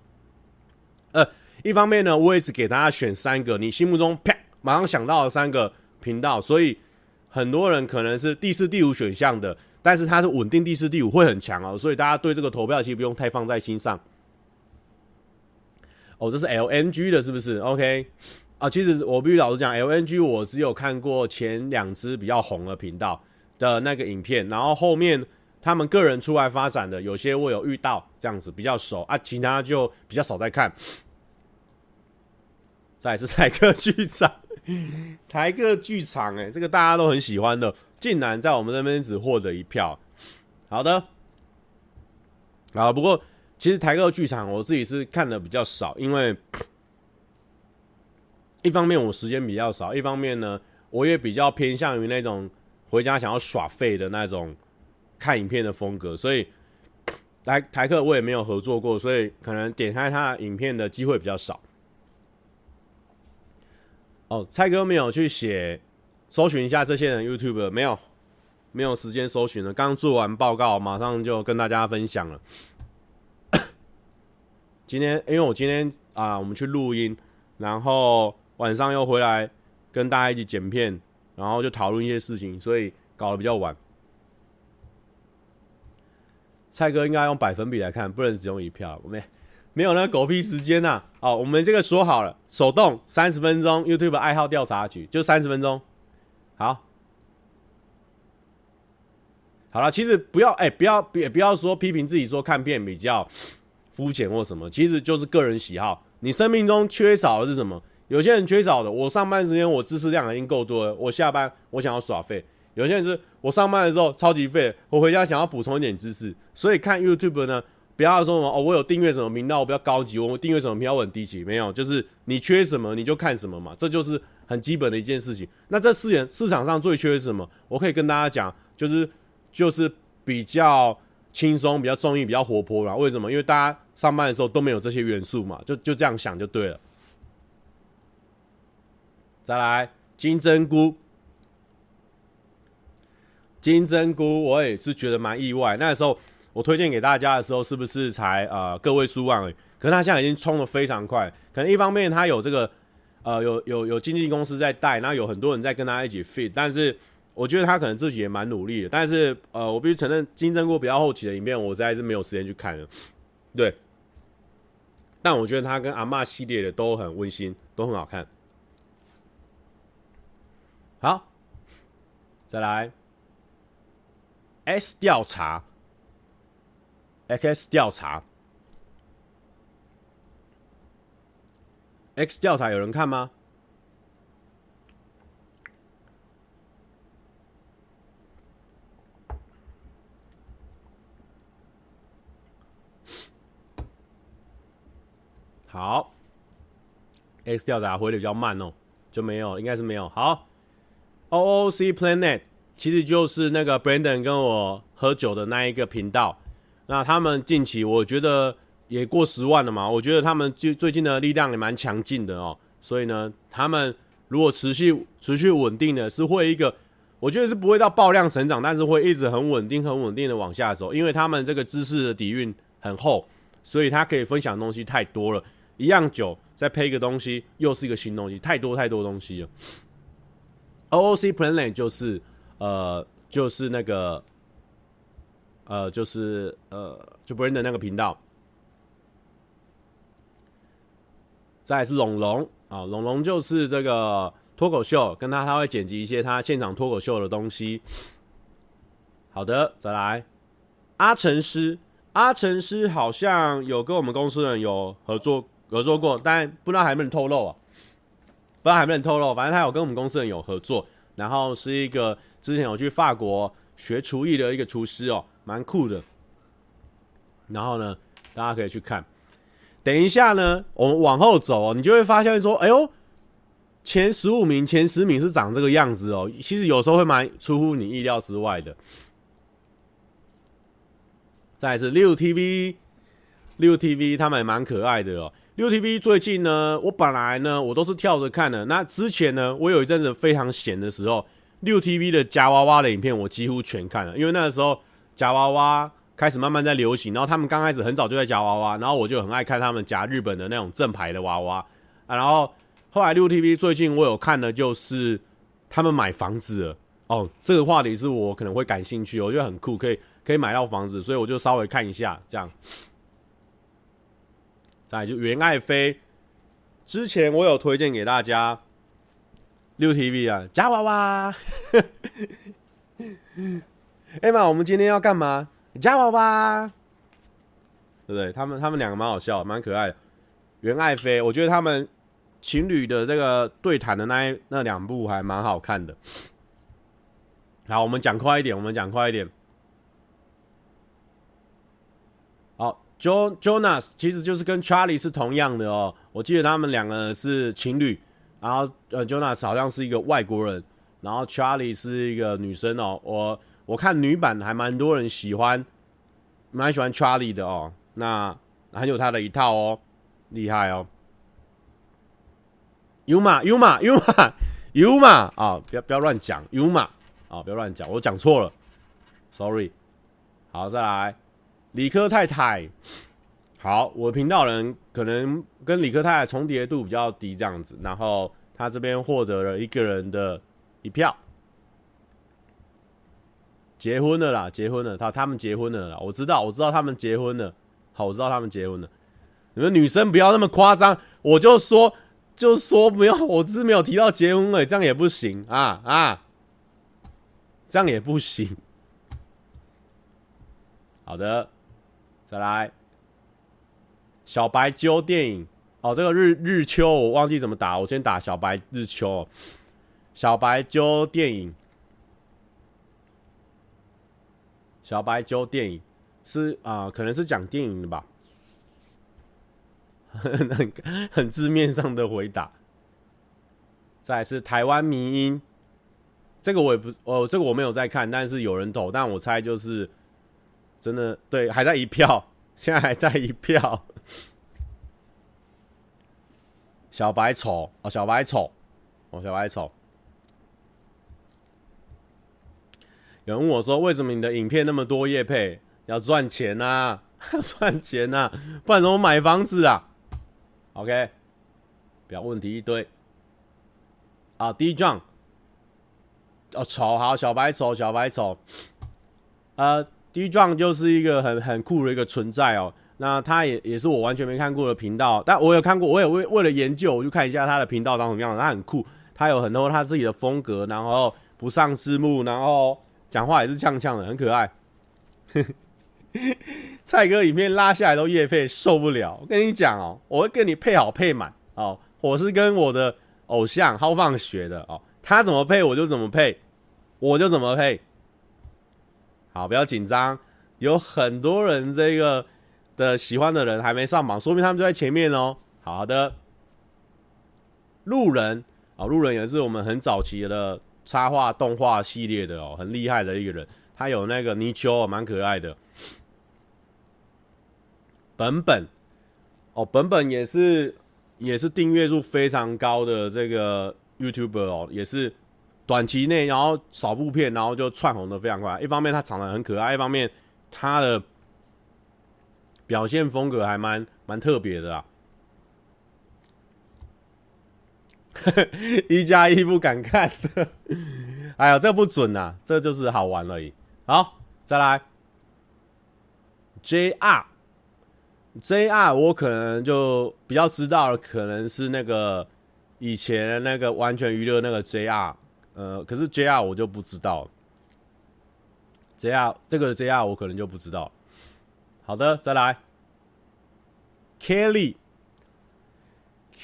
呃。一方面呢，我也是给大家选三个你心目中啪马上想到的三个频道，所以很多人可能是第四、第五选项的，但是它是稳定第四、第五会很强哦，所以大家对这个投票其实不用太放在心上。哦，这是 LNG 的，是不是？OK 啊，其实我必须老实讲，LNG 我只有看过前两支比较红的频道的那个影片，然后后面他们个人出来发展的，有些我有遇到这样子比较熟啊，其他就比较少在看。再是台客剧场，台客剧场，哎，这个大家都很喜欢的，竟然在我们这边只获得一票。好的，啊，不过其实台客剧场我自己是看的比较少，因为一方面我时间比较少，一方面呢，我也比较偏向于那种回家想要耍废的那种看影片的风格，所以台台客我也没有合作过，所以可能点开他的影片的机会比较少。哦，蔡哥没有去写，搜寻一下这些人 YouTube 没有，没有时间搜寻了。刚做完报告，马上就跟大家分享了。今天，因为我今天啊，我们去录音，然后晚上又回来跟大家一起剪片，然后就讨论一些事情，所以搞得比较晚。蔡哥应该用百分比来看，不能只用一票，我们。没有那狗屁时间呐、啊！好，我们这个说好了，手动三十分钟，YouTube 爱好调查局就三十分钟。好，好了，其实不要哎、不要别不要说批评自己说看片比较肤浅或什么，其实就是个人喜好。你生命中缺少的是什么？有些人缺少的，我上班时间我知识量已经够多了，我下班我想要耍废。有些人是我上班的时候超级废，我回家想要补充一点知识，所以看 YouTube 呢。不要说什么哦，我有订阅什么频道，我比较高级；我订阅什么频道，我很低级。没有，就是你缺什么你就看什么嘛，这就是很基本的一件事情。那这市场市场上最缺什么？我可以跟大家讲，就是就是比较轻松、比较综艺、比较活泼啦。为什么？因为大家上班的时候都没有这些元素嘛，就就这样想就对了。再来金针菇，金针菇，我也是觉得蛮意外。那时候。我推荐给大家的时候，是不是才呃个位数万而已？可是他现在已经冲得非常快。可能一方面他有这个呃有有有经纪公司在带，然后有很多人在跟他一起 fit。但是我觉得他可能自己也蛮努力的。但是呃，我必须承认，金针菇比较后期的影片，我实在是没有时间去看了。对，但我觉得他跟阿嬷系列的都很温馨，都很好看。好，再来 S 调查。X 调查，X 调查有人看吗？好，X 调查回的比较慢哦，就没有，应该是没有。好，OOC Planet 其实就是那个 Brandon 跟我喝酒的那一个频道。那他们近期我觉得也过十万了嘛，我觉得他们最最近的力量也蛮强劲的哦，所以呢，他们如果持续持续稳定的是会一个，我觉得是不会到爆量成长，但是会一直很稳定很稳定的往下走，因为他们这个知识的底蕴很厚，所以他可以分享的东西太多了，一样酒再配一个东西又是一个新东西，太多太多东西了。OOC Planet 就是呃就是那个。呃，就是呃，就 Brandon 那个频道，再来是龙龙啊，龙龙就是这个脱口秀，跟他他会剪辑一些他现场脱口秀的东西。好的，再来阿成师，阿成师好像有跟我们公司的人有合作合作过，但不知道还能不能透露啊？不知道还能不能透露，反正他有跟我们公司的人有合作，然后是一个之前有去法国学厨艺的一个厨师哦，蛮酷的。然后呢，大家可以去看。等一下呢，我们往后走哦，你就会发现说，哎呦。前十五名、前十名是长这个样子哦，其实有时候会蛮出乎你意料之外的。再来是六 TV，六 TV 他们也蛮可爱的哦。六 TV 最近呢，我本来呢我都是跳着看的。那之前呢，我有一阵子非常闲的时候，六 TV 的夹娃娃的影片我几乎全看了，因为那个时候夹娃娃开始慢慢在流行，然后他们刚开始很早就在夹娃娃，然后我就很爱看他们夹日本的那种正牌的娃娃啊，然后。后来六 TV 最近我有看的，就是他们买房子哦。这个话题是我可能会感兴趣，我觉得很酷，可以可以买到房子，所以我就稍微看一下这样。再就袁爱妃，之前我有推荐给大家六 TV 啊，夹娃娃。Emma，，我们今天要干嘛？加娃娃，对不对？他们他们两个蛮好笑，蛮可爱的。袁爱妃，我觉得他们。情侣的这个对谈的那一那两部还蛮好看的。好，我们讲快一点，我们讲快一点。好，Jon Jonas 其实就是跟 Charlie 是同样的哦。我记得他们两个是情侣，然后呃 Jonas 好像是一个外国人，然后 Charlie 是一个女生哦。我我看女版还蛮多人喜欢，蛮喜欢 Charlie 的哦。那很有他的一套哦，厉害哦。有嘛有嘛有嘛有嘛啊！不要不要乱讲，有嘛啊！不要乱讲，我讲错了，sorry。好，再来，理科太太。好，我频道人可能跟理科太太重叠度比较低，这样子。然后他这边获得了一个人的一票，结婚了啦，结婚了，他他们结婚了啦。我知道，我知道他们结婚了。好，我知道他们结婚了。你们女生不要那么夸张，我就说。就说没有，我只是没有提到结婚而已，这样也不行啊啊！这样也不行。好的，再来小白揪电影哦，这个日日秋我忘记怎么打，我先打小白日秋。小白揪电影，小白揪电影是啊、可能是讲电影的吧。很 很字面上的回答。再是台湾迷音，这个我也不哦，这个我没有在看，但是有人投，但我猜就是真的对，还在一票，现在还在一票。小白丑哦，小白丑哦，小白丑。有人问我说：“为什么你的影片那么多业配？要赚钱呐，赚钱呐，不然怎么买房子啊？” OK，不要问题一堆。啊，D 壮，哦，丑好，小白丑，小白丑。呃，D 壮就是一个很很酷的一个存在哦。那他也也是我完全没看过的频道，但我有看过，我也为为了研究，我就看一下他的频道长什么样。他很酷，他有很多他自己的风格，然后不上字幕，然后讲话也是呛呛的，很可爱。蔡哥影片拉下来都夜配受不了，我跟你讲哦，我会跟你配好配满哦。我是跟我的偶像浩放学的哦，他怎么配我就怎么配，我就怎么配。好，不要紧张，有很多人这个的喜欢的人还没上榜，说明他们就在前面哦。好的，路人啊，路人也是我们很早期的插画动画系列的哦，很厉害的一个人，他有那个泥鳅，蛮可爱的。本本哦，本本也是也是订阅数非常高的这个 YouTuber 哦，也是短期内然后少部片，然后就窜红的非常快。一方面他长得很可爱，一方面他的表现风格还蛮蛮特别的啊。一加一不敢看，哎呀，这不准啊，这就是好玩而已。好，再来 JR。JR 我可能就比较知道，可能是那个以前那个完全娱乐那个 JR，呃，可是 JR 我就不知道，JR 这个 JR 我可能就不知道。好的，再来 Kelly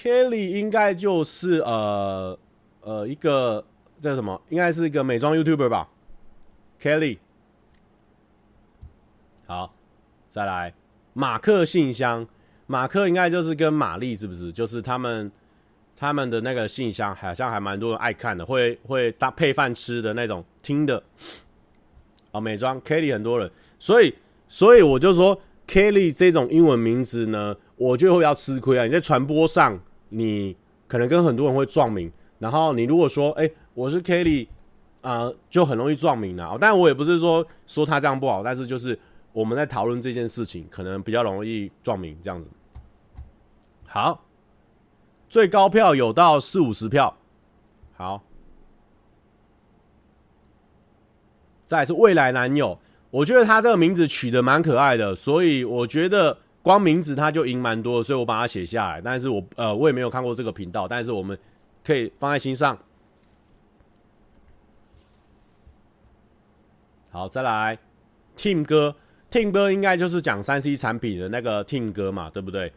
Kelly 应该就是呃呃一个叫什么？应该是一个美妆 YouTuber 吧，Kelly。好，再来，马克信箱，马克应该就是跟玛丽是不是？就是他们他们的那个信箱，好像还蛮多人爱看的，会会搭配饭吃的那种听的。哦，美妆 Kelly 很多人，所以所以我就说 Kelly 这种英文名字呢，我就会要吃亏啊。你在传播上，你可能跟很多人会撞名，然后你如果说，哎、我是 Kelly 啊、就很容易撞名了。但我也不是说说他这样不好，但是就是。我们在讨论这件事情，可能比较容易撞名这样子。好，最高票有到四五十票。好，再是未来男友，我觉得他这个名字取得蛮可爱的，所以我觉得光名字他就赢蛮多，所以我把它写下来。但是我呃我也没有看过这个频道，但是我们可以放在心上。好，再来，Tim 哥。Tim 哥应该就是讲三 C 产品的那个 Tim 哥嘛，对不对？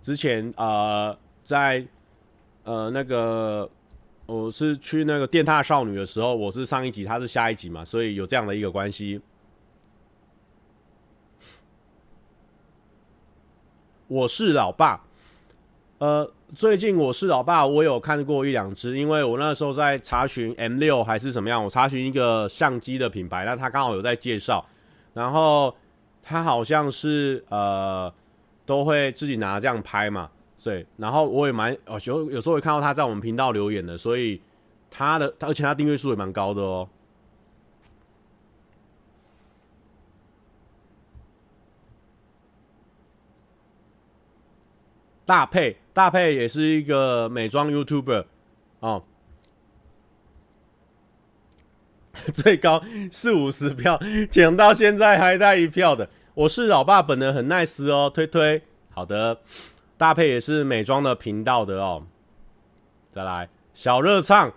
之前呃，在呃那个我是去那个电獭少女的时候，我是上一集，他是下一集嘛，所以有这样的一个关系。我是老爸，呃，最近我是老爸，我有看过一两支，因为我那时候在查询 M 六还是什么样，我查询一个相机的品牌，那他刚好有在介绍。然后他好像是呃都会自己拿这样拍嘛，对。然后我也蛮哦有有时候会看到他在我们频道留言的，所以他的而且他订阅数也蛮高的哦。大佩大佩也是一个美妆 YouTuber 哦。最高四五十票，抢到现在还带一票的。我是老爸，本人很 nice 哦，推推。好的，搭配也是美妆的频道的哦。再来，小热唱，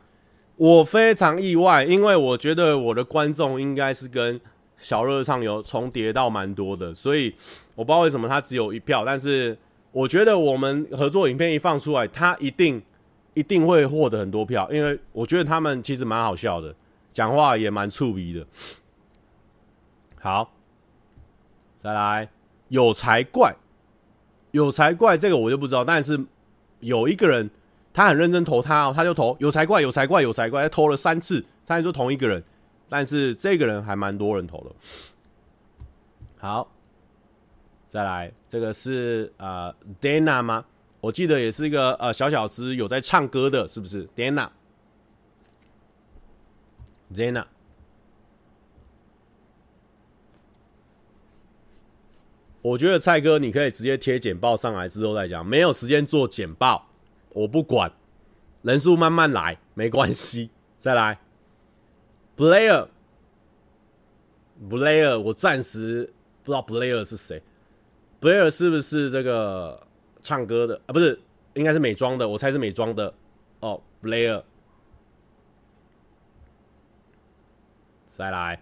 我非常意外，因为我觉得我的观众应该是跟小热唱有重叠到蛮多的，所以我不知道为什么他只有一票，但是我觉得我们合作影片一放出来，他一定一定会获得很多票，因为我觉得他们其实蛮好笑的。讲话也蛮触鼻的。好，再来有才怪，有才怪这个我就不知道，但是有一个人他很认真投他哦，他就投有才怪，有才怪，有才怪，他投了三次，他就同一个人，但是这个人还蛮多人投的。好，再来这个是呃 Dana 吗？我记得也是一个呃小小只有在唱歌的，是不是？Dana？Zena，我觉得蔡哥你可以直接贴简报上来之后再讲，没有时间做简报，我不管，人数慢慢来，没关系。再来，Blair，Blair，我暂时不知道 Blair 是谁。，Blair 是不是这个唱歌的啊？不是，应该是美妆的，我猜是美妆的哦，Blair。再来，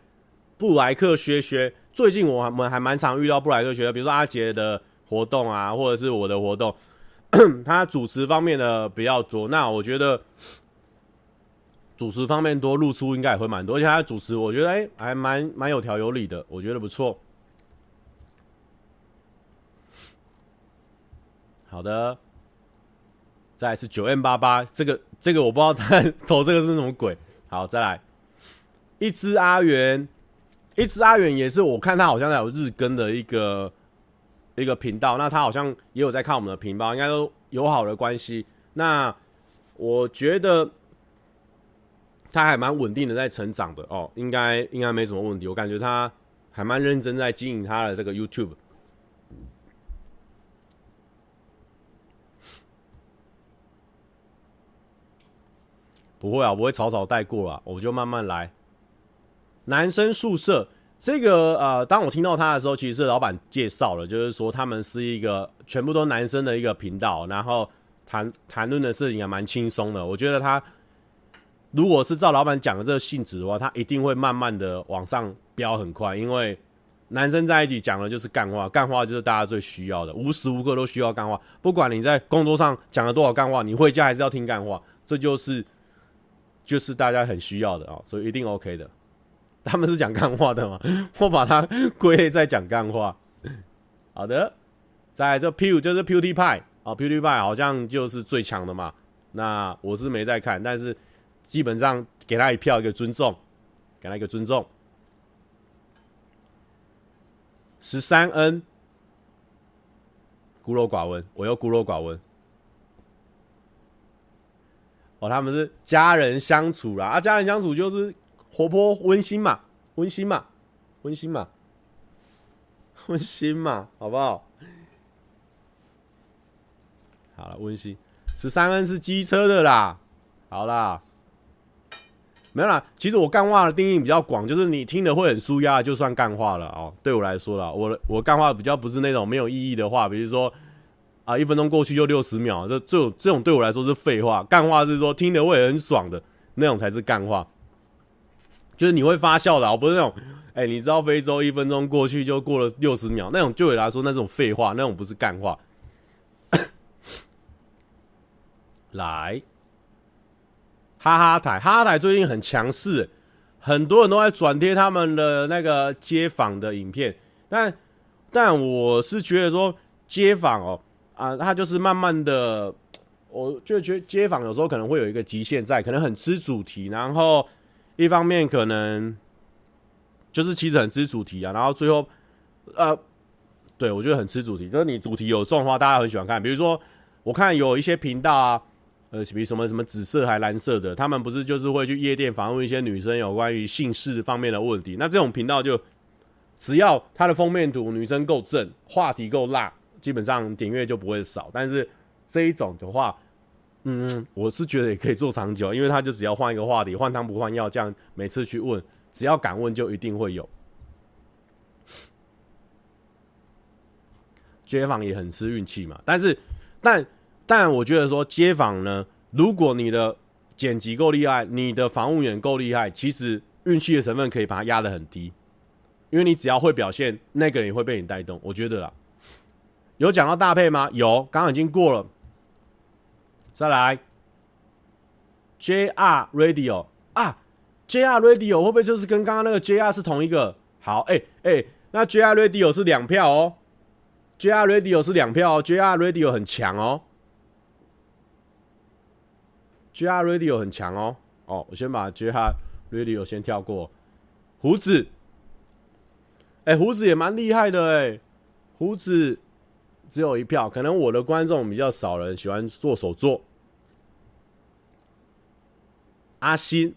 布莱克学学，最近我们还蛮常遇到布莱克学的，比如说阿杰的活动啊，或者是我的活动，他主持方面的比较多。那我觉得主持方面多，露出应该也会蛮多，而且他主持我觉得哎、还蛮蛮有条有理的，我觉得不错。好的，再来是九 M 八八，这个这个我不知道他 投这个是什么鬼。好，再来。一只阿元，一只阿元也是我看他好像在有日更的一个一个频道，那他好像也有在看我们的频道，应该都友好的关系。那我觉得他还蛮稳定的在成长的哦，应该应该没什么问题。我感觉他还蛮认真在经营他的这个 YouTube。不会啊，不会草草带过啊，我就慢慢来。男生宿舍这个呃，当我听到他的时候，其实是老板介绍了，就是说他们是一个全部都男生的一个频道，然后谈谈论的事情还蛮轻松的。我觉得他如果是照老板讲的这个性质的话，他一定会慢慢的往上飙很快，因为男生在一起讲的就是干话，干话就是大家最需要的，无时无刻都需要干话。不管你在工作上讲了多少干话，你回家还是要听干话，这就是就是大家很需要的啊，所以一定 OK 的。他们是讲干话的嘛，我把它归类在讲干话。好的，在这 Pew 就是 PewDiePie 啊，PewDiePie 好像就是最强的嘛。那我是没在看，但是基本上给他一票一个尊重，给他一个尊重。十三 N 孤陋寡闻，我又孤陋寡闻。哦，他们是家人相处啦，啊，家人相处就是活泼温馨嘛，温馨嘛，温馨嘛。温馨嘛，好不好？好了，温馨。十三 N 是机车的啦，好啦，没有啦。其实我干话的定义比较广，就是你听的会很舒压，就算干话了哦。对我来说啦，我我干话比较不是那种没有意义的话，比如说啊，一分钟过去就六十秒，这这种这种对我来说是废话。干话是说听的会很爽的那种才是干话，就是你会发笑的，我不是那种。哎、你知道非洲一分钟过去就过了六十秒，那种对我来说那种废话，那种不是干话。来，哈哈台，哈哈台最近很强势，很多人都在转贴他们的那个街访的影片，但但我是觉得说街访哦啊，他就是慢慢的，我就觉得街访有时候可能会有一个极限在，可能很吃主题，然后一方面可能。就是其实很吃主题啊，然后最后，呃，对我觉得很吃主题，就是你主题有重的话，大家很喜欢看。比如说，我看有一些频道啊，呃，比什么什么紫色还蓝色的，他们不是就是会去夜店访问一些女生有关于性事方面的问题。那这种频道就只要它的封面图女生够正，话题够辣，基本上点阅就不会少。但是这一种的话，嗯，我是觉得也可以做长久，因为他就只要换一个话题，换汤不换药，这样每次去问。只要敢问，就一定会有。街访也很吃运气嘛，但是，但但我觉得说街访呢，如果你的剪辑够厉害，你的防务员够厉害，其实运气的成分可以把它压得很低，因为你只要会表现，那个人也会被你带动。我觉得啦，有讲到大配吗？有，刚刚已经过了。再来，JR Radio 啊。JR Radio 会不会就是跟刚刚那个 JR 是同一个？好，哎、欸、哎、那 JR Radio 是两票哦，JR Radio 是两票哦，JR Radio 很强哦，JR Radio 很强哦。哦，我先把 JR Radio 先跳过。胡子，哎、欸，胡子也蛮厉害的哎，胡子只有一票，可能我的观众比较少人喜欢做手作。阿新。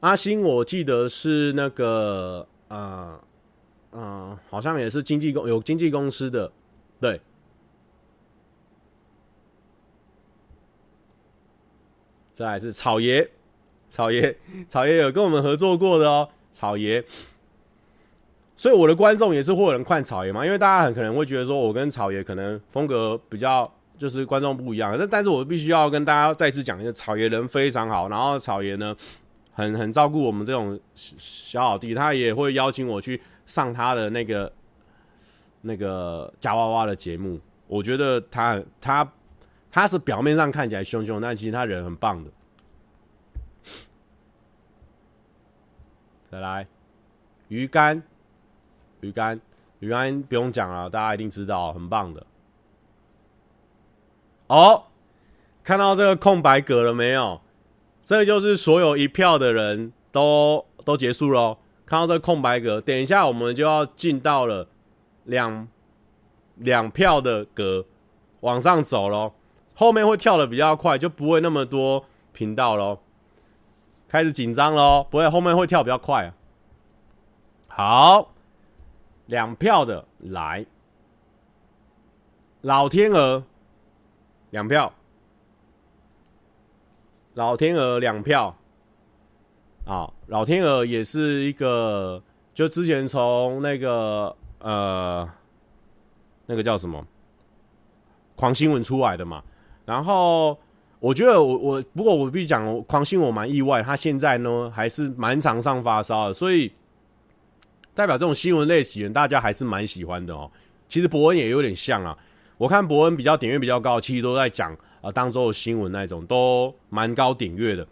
阿星，我记得是那个，呃，呃，好像也是经纪公有经纪公司的，对。再来是草爷，草爷，草爷有跟我们合作过的哦，草爷。所以我的观众也是会有人看草爷嘛，因为大家很可能会觉得说我跟草爷可能风格比较就是观众不一样，但但是我必须要跟大家再次讲一下，草爷人非常好，然后草爷呢。很很照顾我们这种小老弟，他也会邀请我去上他的那个那个夹娃娃的节目。我觉得他他他是表面上看起来凶凶，但其实他人很棒的。再来，鱼竿，鱼竿，鱼竿不用讲了，大家一定知道，很棒的。哦，看到这个空白格了没有？这就是所有一票的人都都结束了。看到这个空白格，等一下我们就要进到了两两票的格往上走喽。后面会跳的比较快，就不会那么多频道喽。开始紧张喽，不会，后面会跳比较快啊。好，两票的来，老天鹅两票。老天鹅两票，啊，老天鹅也是一个，就之前从那个呃，那个叫什么，狂新闻出来的嘛。然后我觉得我我不过我必须讲，狂新我蛮意外，他现在呢还是蛮常上发烧的，所以代表这种新闻类型大家还是蛮喜欢的哦。其实伯恩也有点像啊，我看伯恩比较点阅比较高，其实都在讲啊当周的新闻那种，都蛮高点阅的。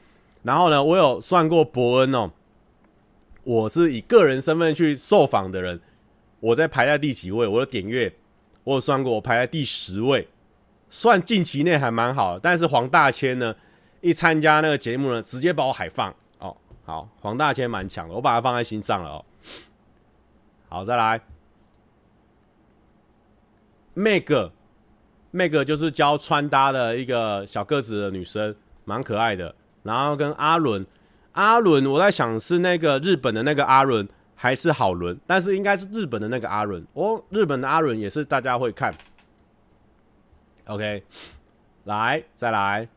然后呢，我有算过伯恩哦，我是以个人身份去受访的人，我在排在第几位？我的点阅我有算过，我排在第十位。算近期内还蛮好的，但是黄大千呢，一参加那个节目呢，直接把我海放哦。好，黄大千蛮强的，我把他放在心上了哦。好，再来，Meg，Meg 就是教穿搭的一个小个子的女生，蛮可爱的。然后跟阿伦，阿伦，我在想是那个日本的那个阿伦，还是好伦？但是应该是日本的那个阿伦哦，日本的阿伦也是大家会看。OK，来，再来，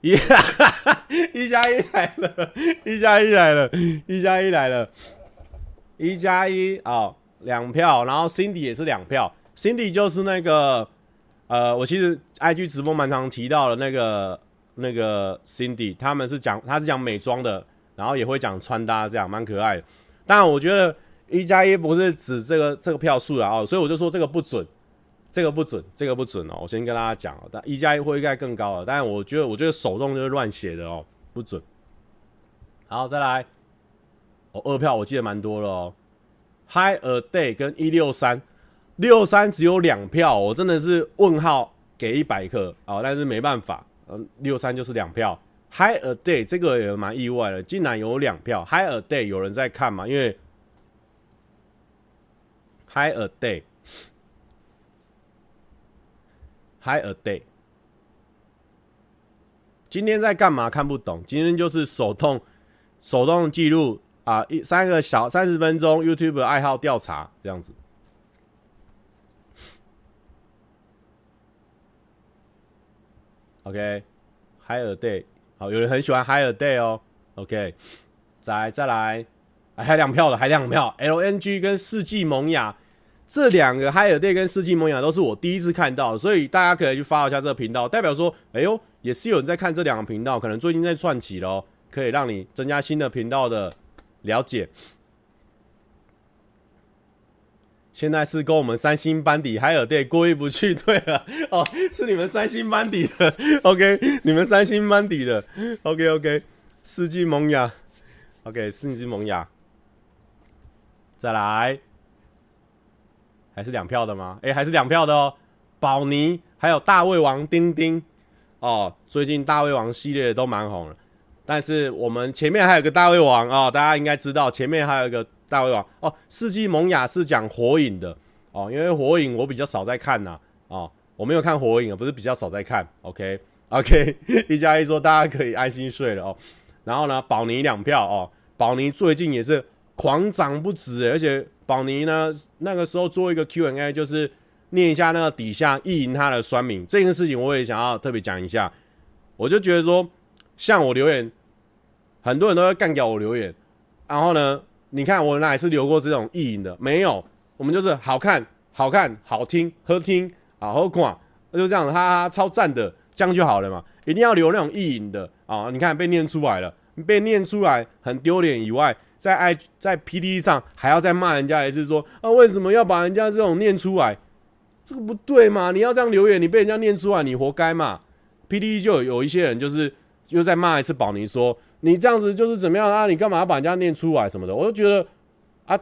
一一加一来了，一加一来了，一加一来了，一加一哦，两票，然后 Cindy 也是两票，Cindy 就是那个呃，我其实 IG 直播蛮常提到的那个那个 Cindy，他们是讲他是讲美妆的，然后也会讲穿搭，这样蛮可爱的。当然，我觉得一加一不是指这个这个票数了哦，所以我就说这个不准。这个不准，这个不准哦！我先跟大家讲哦，但一加一会应该更高了。但是我觉得，我觉得手动就是乱写的哦，不准。好，再来，二票我记得蛮多了哦。，High a day 跟一六三，六三只有两票，我真的是问号给一百颗哦，但是没办法，嗯，六三就是两票。，High a day 这个也蛮意外的，竟然有两票。，High a day 有人在看吗？因为 High a day。Hi a day，今天在干嘛？看不懂。今天就是手动手动记录啊，一三个小三十分钟 YouTube 爱好调查这样子。OK，Hi a day，好，有人很喜欢 Hi a day 哦。OK，再再来，还两票的，还两票。LNG 跟世纪萌芽。这两个 Hi a day 跟世纪萌芽都是我第一次看到，所以大家可以去发一下这个频道，代表说，哎呦，也是有人在看这两个频道，可能最近在串起咯，可以让你增加新的频道的了解。现在是跟我们三星班底 Hi a day 过意不去，对了，哦，是你们三星班底的，OK，你们三星班底的，OK OK，四季萌芽，OK，四季萌芽，再来。还是两票的吗？哎、还是两票的哦。宝妮还有大胃王丁丁哦，最近大胃王系列都蛮红的。但是我们前面还有个大胃王哦，大家应该知道前面还有一个大胃王哦。世纪萌芽是讲火影的哦，因为火影我比较少在看呐哦，我没有看火影啊，不是比较少在看。OK OK，一加一说大家可以安心睡了哦。然后呢，宝妮两票哦，宝妮最近也是狂涨不止，而且。宝妮呢？那个时候做一个 Q&A，就是念一下那个底下意淫他的酸民这件事情，我也想要特别讲一下。我就觉得说，像我留言，很多人都会干掉我留言。然后呢，你看我哪一次留过这种意淫的？没有，我们就是好看、好看、好听、好听啊，好看，就这样，哈哈，超赞的，这样就好了嘛。一定要留那种意淫的啊！你看被念出来了，被念出来很丢脸以外。在 i 在 PTT 上还要再骂人家一次，说啊，为什么要把人家这种念出来？这个不对嘛？你要这样留言，你被人家念出来，你活该嘛？PTT 就有一些人就是又再骂一次宝尼，说你这样子就是怎么样啊？你干嘛要把人家念出来什么的？我就觉得啊，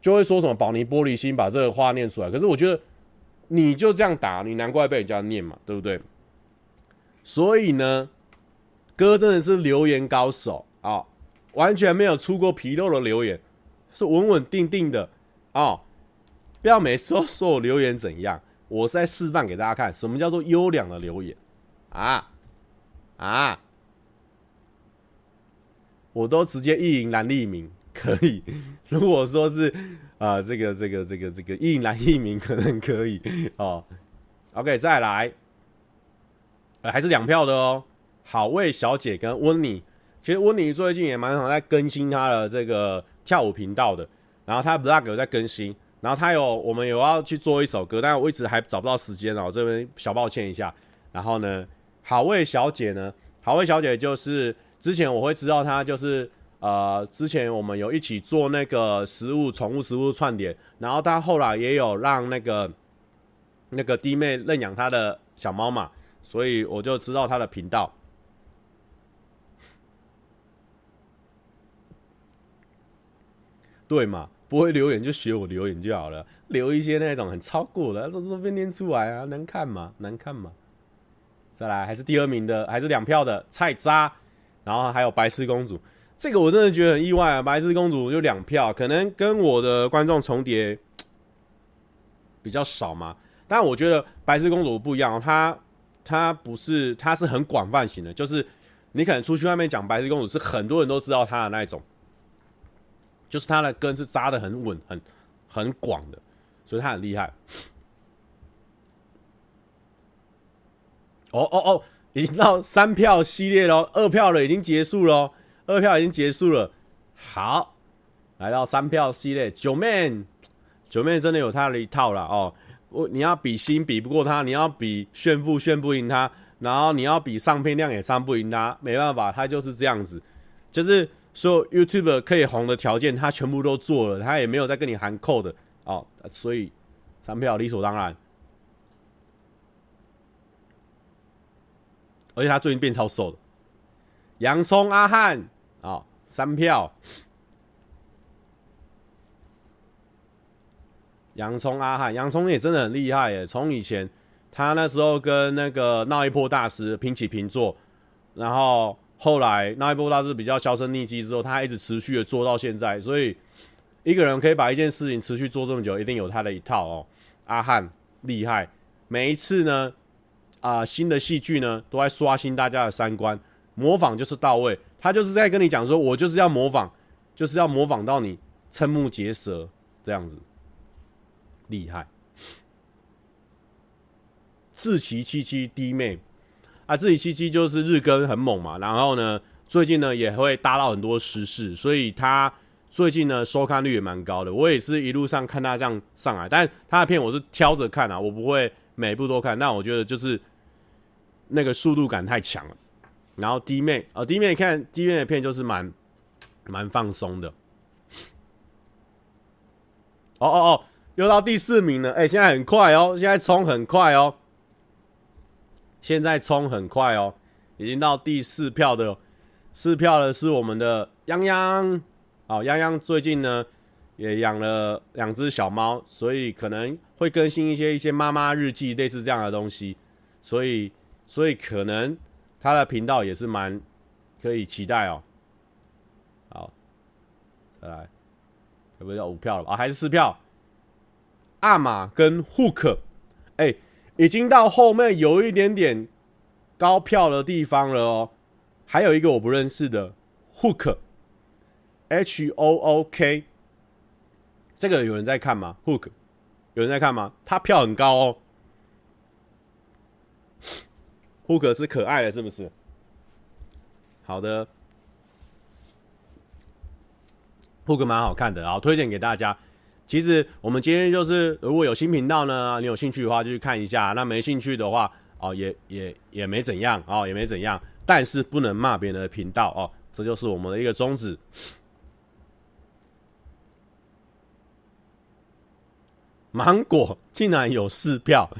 就会说什么宝尼玻璃心，把这个话念出来。可是我觉得你就这样打，你难怪被人家念嘛，对不对？所以呢，哥真的是留言高手啊。完全没有出过纰漏的留言，是稳稳定定的哦。不要每次都说我留言怎样，我是在示范给大家看什么叫做优良的留言啊啊！我都直接意淫蓝立明可以，如果说是啊、呃、这个这个这个这个意淫蓝立明可能可以哦。OK，再来，还是两票的哦。好味小姐跟温妮。其实温妮最近也蛮常在更新她的这个跳舞频道的，然后她 vlog 有在更新，然后她有我们有要去做一首歌，但我一直还找不到时间哦，这边小抱歉一下。然后呢，好味小姐呢，好味小姐就是之前我会知道她就是呃，之前我们有一起做那个食物宠物食物串联，然后她后来也有让那个那个弟妹认养她的小猫嘛，所以我就知道她的频道。对嘛，不会留言就学我留言就好了，留一些那种很超过的，这这被念出来啊，能看吗？难看吗？再来，还是第二名的，还是两票的菜渣，然后还有白痴公主，这个我真的觉得很意外啊，白痴公主就两票，可能跟我的观众重叠比较少嘛，但我觉得白痴公主不一样，她她不是，她是很广泛型的，就是你可能出去外面讲白痴公主，是很多人都知道她的那一种。就是她的根是扎得很稳、很很广的，所以她很厉害。哦哦哦，已经到三票系列喽，二票了已经结束喽，二票已经结束了。好，来到三票系列，九妹，九妹真的有他的一套了哦。我你要比心比不过他，你要比炫富炫不赢他，然后你要比上片量也上不赢他，没办法，他就是这样子，就是。所有 YouTube 可以红的条件，他全部都做了，他也没有再跟你含扣的哦，所以三票理所当然。而且他最近变超瘦的，洋葱阿汉啊、哦，三票。洋葱阿汉，洋葱也真的很厉害耶！从以前他那时候跟那个闹一波大师平起平坐，然后。后来那一波大师比较销声匿迹之后，他一直持续的做到现在，所以一个人可以把一件事情持续做这么久，一定有他的一套哦。阿汉厉害，每一次呢，啊、新的戏剧呢都在刷新大家的三观，模仿就是到位，他就是在跟你讲说，我就是要模仿，就是要模仿到你瞠目结舌这样子，厉害。志祺七七弟妹。啊，志祺七七就是日更很猛嘛，然后呢，最近呢也会搭到很多时事，所以他最近呢收看率也蛮高的。我也是一路上看他这样上来，但他的片我是挑着看啊，我不会每部都看。那我觉得就是那个速度感太强了。然后弟妹啊，弟妹看弟妹的片就是蛮蛮放松的。哦哦哦，又到第四名了，哎、现在很快哦，现在冲很快哦。现在冲很快哦，已经到第四票的，四票的是我们的泱泱。好，泱泱最近呢也养了两只小猫，所以可能会更新一些一些妈妈日记类似这样的东西，所以所以可能他的频道也是蛮可以期待哦。好，再来，有没有五票了啊？还是四票？阿玛跟 Hook，哎、已经到后面有一点点高票的地方了哦，还有一个我不认识的 Hook，H O O K，这个有人在看吗？Hook，有人在看吗？他票很高哦，Hook 是可爱的，是不是？好的，Hook 蛮好看的，然后推荐给大家。其实我们今天就是，如果有新频道呢，你有兴趣的话就去看一下。那没兴趣的话，哦，也也也没怎样，哦，也没怎样。但是不能骂别人的频道哦，这就是我们的一个宗旨。芒果竟然有四票，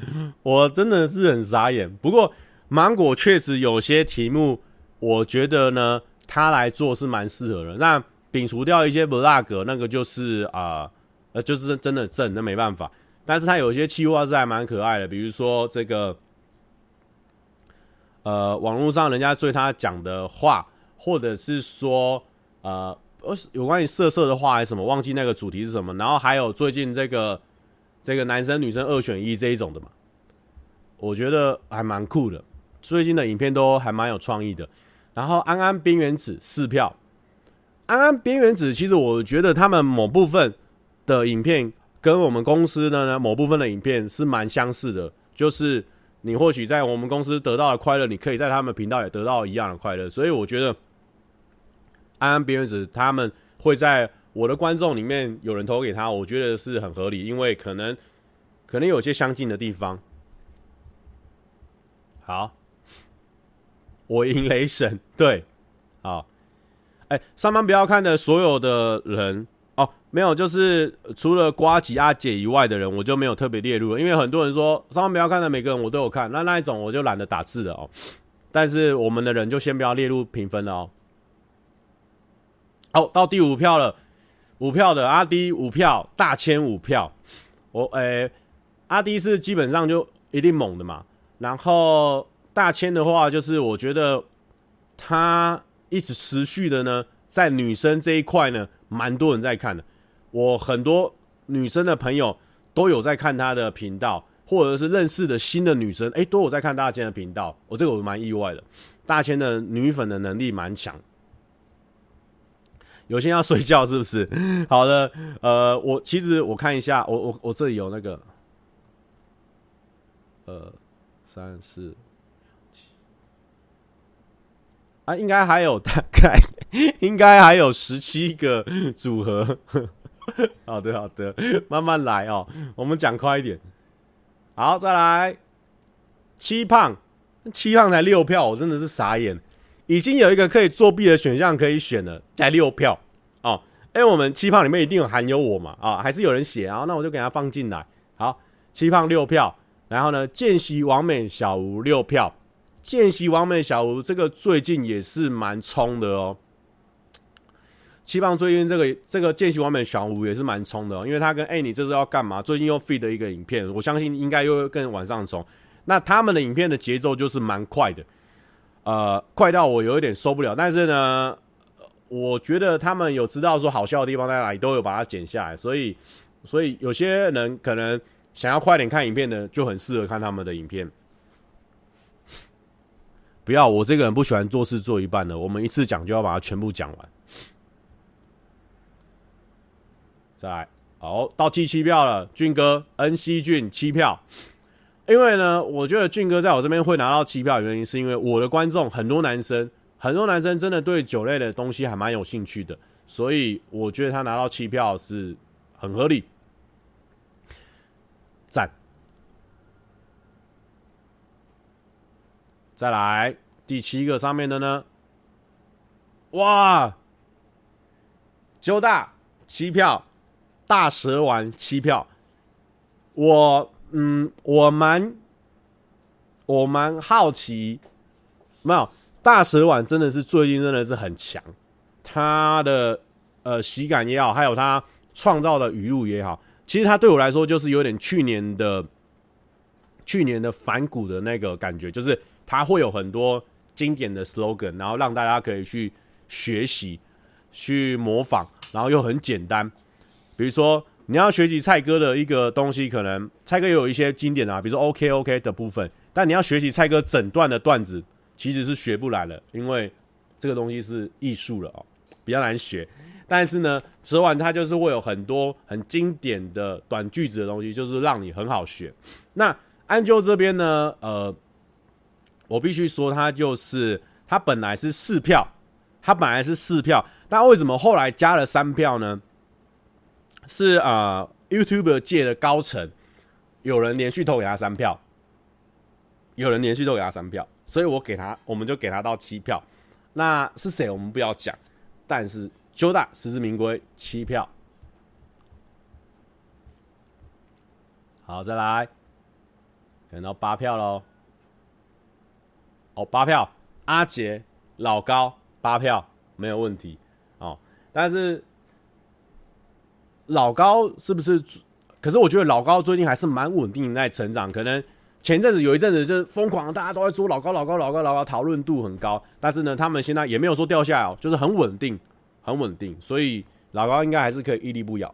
我真的是很傻眼。不过芒果确实有些题目，我觉得呢，他来做是蛮适合的。那摒除掉一些 vlog，那个就是啊。呃，就是真的正，那没办法。但是他有些气话是还蛮可爱的，比如说这个，呃，网络上人家对他讲的话，或者是说，呃，有关于色色的话还是什么，忘记那个主题是什么。然后还有最近这个这个男生女生二选一这一种的嘛，我觉得还蛮酷的。最近的影片都还蛮有创意的。然后安安边缘子四票，安安边缘子其实我觉得他们某部分。的影片跟我们公司的呢某部分的影片是蛮相似的，就是你或许在我们公司得到的快乐，你可以在他们频道也得到一样的快乐，所以我觉得安安边缘子他们会在我的观众里面有人投给他，我觉得是很合理，因为可能可能有些相近的地方。好，我赢雷神，对，好，哎、欸，上班不要看的所有的人哦，没有，就是除了瓜吉阿姐以外的人，我就没有特别列入了，因为很多人说上班不要看的每个人我都有看，那那一种我就懒得打字了哦。但是我们的人就先不要列入评分了哦。好，到第五票了。五票的阿滴五票，大千五票。我诶、阿滴是基本上就一定猛的嘛。然后大千的话，就是我觉得他一直持续的呢，在女生这一块呢，蛮多人在看的。我很多女生的朋友都有在看他的频道，或者是认识的新的女生，诶、都有在看大千的频道。我这个我蛮意外的，大千的女粉的能力蛮强。有些要睡觉是不是？好的，呃，我其实我看一下，我我我这里有那个，呃，三四七，啊，应该还有 大概，应该还有十七个组合。好的好的，慢慢来哦，我们讲快一点。好，再来，七胖，七胖才六票，我真的是傻眼。已经有一个可以作弊的选项可以选了，加六票哦。哎，我们七胖里面一定有含有我嘛？啊，还是有人写啊？那我就给他放进来。好，七胖六票，然后呢，见习完美小吴六票，见习完美小吴这个最近也是蛮冲的哦。七胖最近这个这个见习完美小吴也是蛮冲的哦，因为他跟哎你这是要干嘛？最近又 feed 一个影片，我相信应该又更往上冲。那他们的影片的节奏就是蛮快的。呃，快到我有一点受不了，但是呢，我觉得他们有知道说好笑的地方在哪里，都有把它剪下来，所以，所以有些人可能想要快点看影片的，就很适合看他们的影片。不要，我这个人不喜欢做事做一半的，我们一次讲就要把它全部讲完。再来，好，到第七票了，俊哥，恩熙俊七票。因为呢，我觉得俊哥在我这边会拿到七票的原因，是因为我的观众很多男生，很多男生真的对酒类的东西还蛮有兴趣的，所以我觉得他拿到七票是很合理。赞。再来第七个上面的呢，哇，九大七票，大蛇丸七票，我。嗯，我蛮我蛮好奇，没有大蛇丸真的是最近真的是很强，他的呃喜感也好，还有他创造的语录也好，其实他对我来说就是有点去年的去年的反骨的那个感觉，就是他会有很多经典的 slogan，然后让大家可以去学习、去模仿，然后又很简单，比如说。你要学习蔡哥的一个东西，可能蔡哥有一些经典啊，比如说 OK OK 的部分，但你要学习蔡哥整段的段子，其实是学不来了，因为这个东西是艺术了哦，比较难学。但是呢，蛇丸它就是会有很多很经典的短句子的东西，就是让你很好学。那安啾这边呢，呃，我必须说，他就是他本来是四票，他本来是四票，但为什么后来加了三票呢？是啊、，YouTuber 界的高层，有人连续投给他三票，有人连续投给他三票，所以我给他，我们就给他到七票。那是谁？我们不要讲，但是九大实至名归七票。好，再来，等到八票喽。哦，八票，阿杰老高八票没有问题哦，但是。老高是不是？可是我觉得老高最近还是蛮稳定在成长。可能前阵子有一阵子就是疯狂，大家都在说老高、老高、老高、老高，讨论度很高。但是呢，他们现在也没有说掉下来哦，就是很稳定，很稳定。所以老高应该还是可以屹立不摇。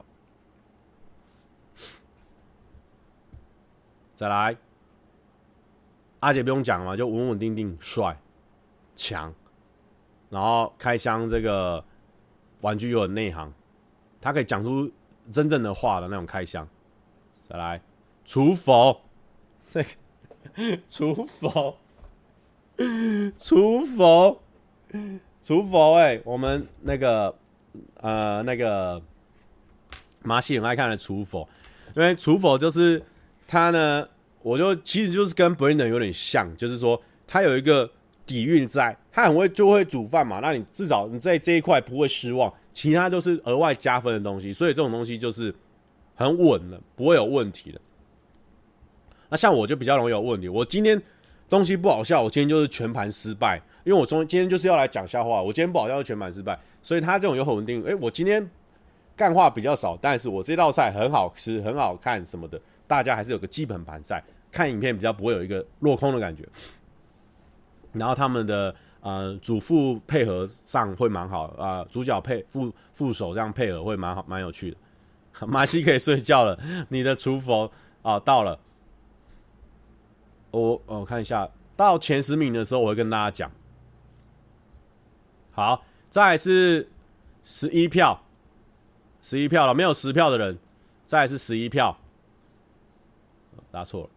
再来，阿杰不用讲嘛，就稳稳定定、帅、强，然后开箱这个玩具又有内行，他可以讲出。真正的画的那种开箱，再来，厨房，这 个厨房，厨房，厨房，哎，我们那个呃那个马西很爱看的厨房，因为厨房就是他呢，我就其实就是跟 Brandon 有点像，就是说他有一个底蕴在，他很会就会煮饭嘛，那你至少你在这一块不会失望，其他都是额外加分的东西，所以这种东西就是很稳的，不会有问题的。那像我就比较容易有问题，我今天东西不好笑，我今天就是全盘失败，因为我中今天就是要来讲笑话，我今天不好笑就全盘失败，所以他这种有很稳定，诶、我今天。干话比较少，但是我这道菜很好吃，很好看什么的，大家还是有个基本盘在，看影片比较不会有一个落空的感觉。然后他们的呃主副配合上会蛮好啊、主角配副副手这样配合会蛮好蛮有趣的。马西可以睡觉了，你的厨佛啊到了，我我看一下到前十名的时候我会跟大家讲。好，再来是十一票。十一票了，没有十票的人，再来是十一票，答错了。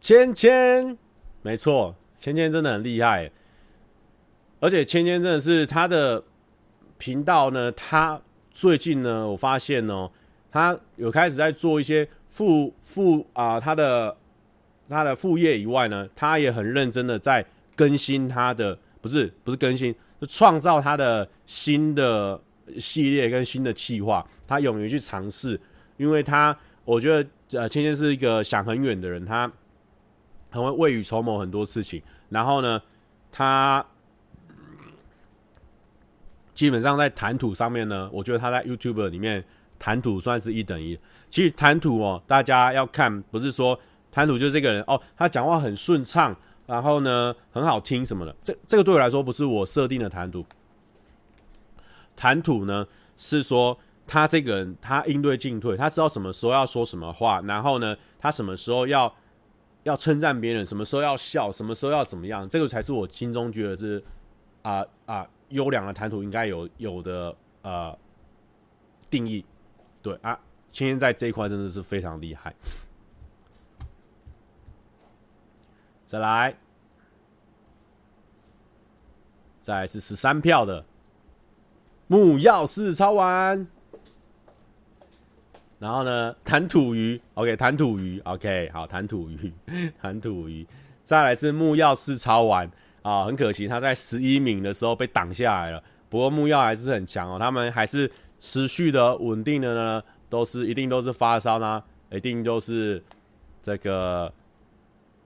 芊芊，没错，芊芊真的很厉害，而且芊芊真的是他的频道呢，他最近呢，我发现哦，他有开始在做一些副副啊，他的他的副业以外呢，他也很认真的在更新他的，不是不是更新。就创造他的新的系列跟新的企划，他勇于去尝试，因为他我觉得呃，芊芊是一个想很远的人，他很会未雨绸缪很多事情。然后呢，他基本上在谈吐上面呢，我觉得他在 YouTube 里面谈吐算是一等一。其实谈吐哦，大家要看，不是说谈吐就是这个人哦，他讲话很顺畅。然后呢，很好听什么的，这这个对我来说不是我设定的谈吐。谈吐呢是说他这个人他应对进退，他知道什么时候要说什么话，然后呢，他什么时候要要称赞别人，什么时候要笑，什么时候要怎么样，这个才是我心中觉得是啊啊优良的谈吐应该有有的呃定义。对啊，芊芊在这一块真的是非常厉害。再来，再来是十三票的木曜四超完，然后呢，弹土鱼，OK，弹土鱼，OK，好，弹土鱼，弹土鱼，再来是木曜四超玩啊，很可惜他在十一名的时候被挡下来了。不过木曜还是很强哦，他们还是持续的稳定的呢，都是一定都是发烧呢，一定都是这个。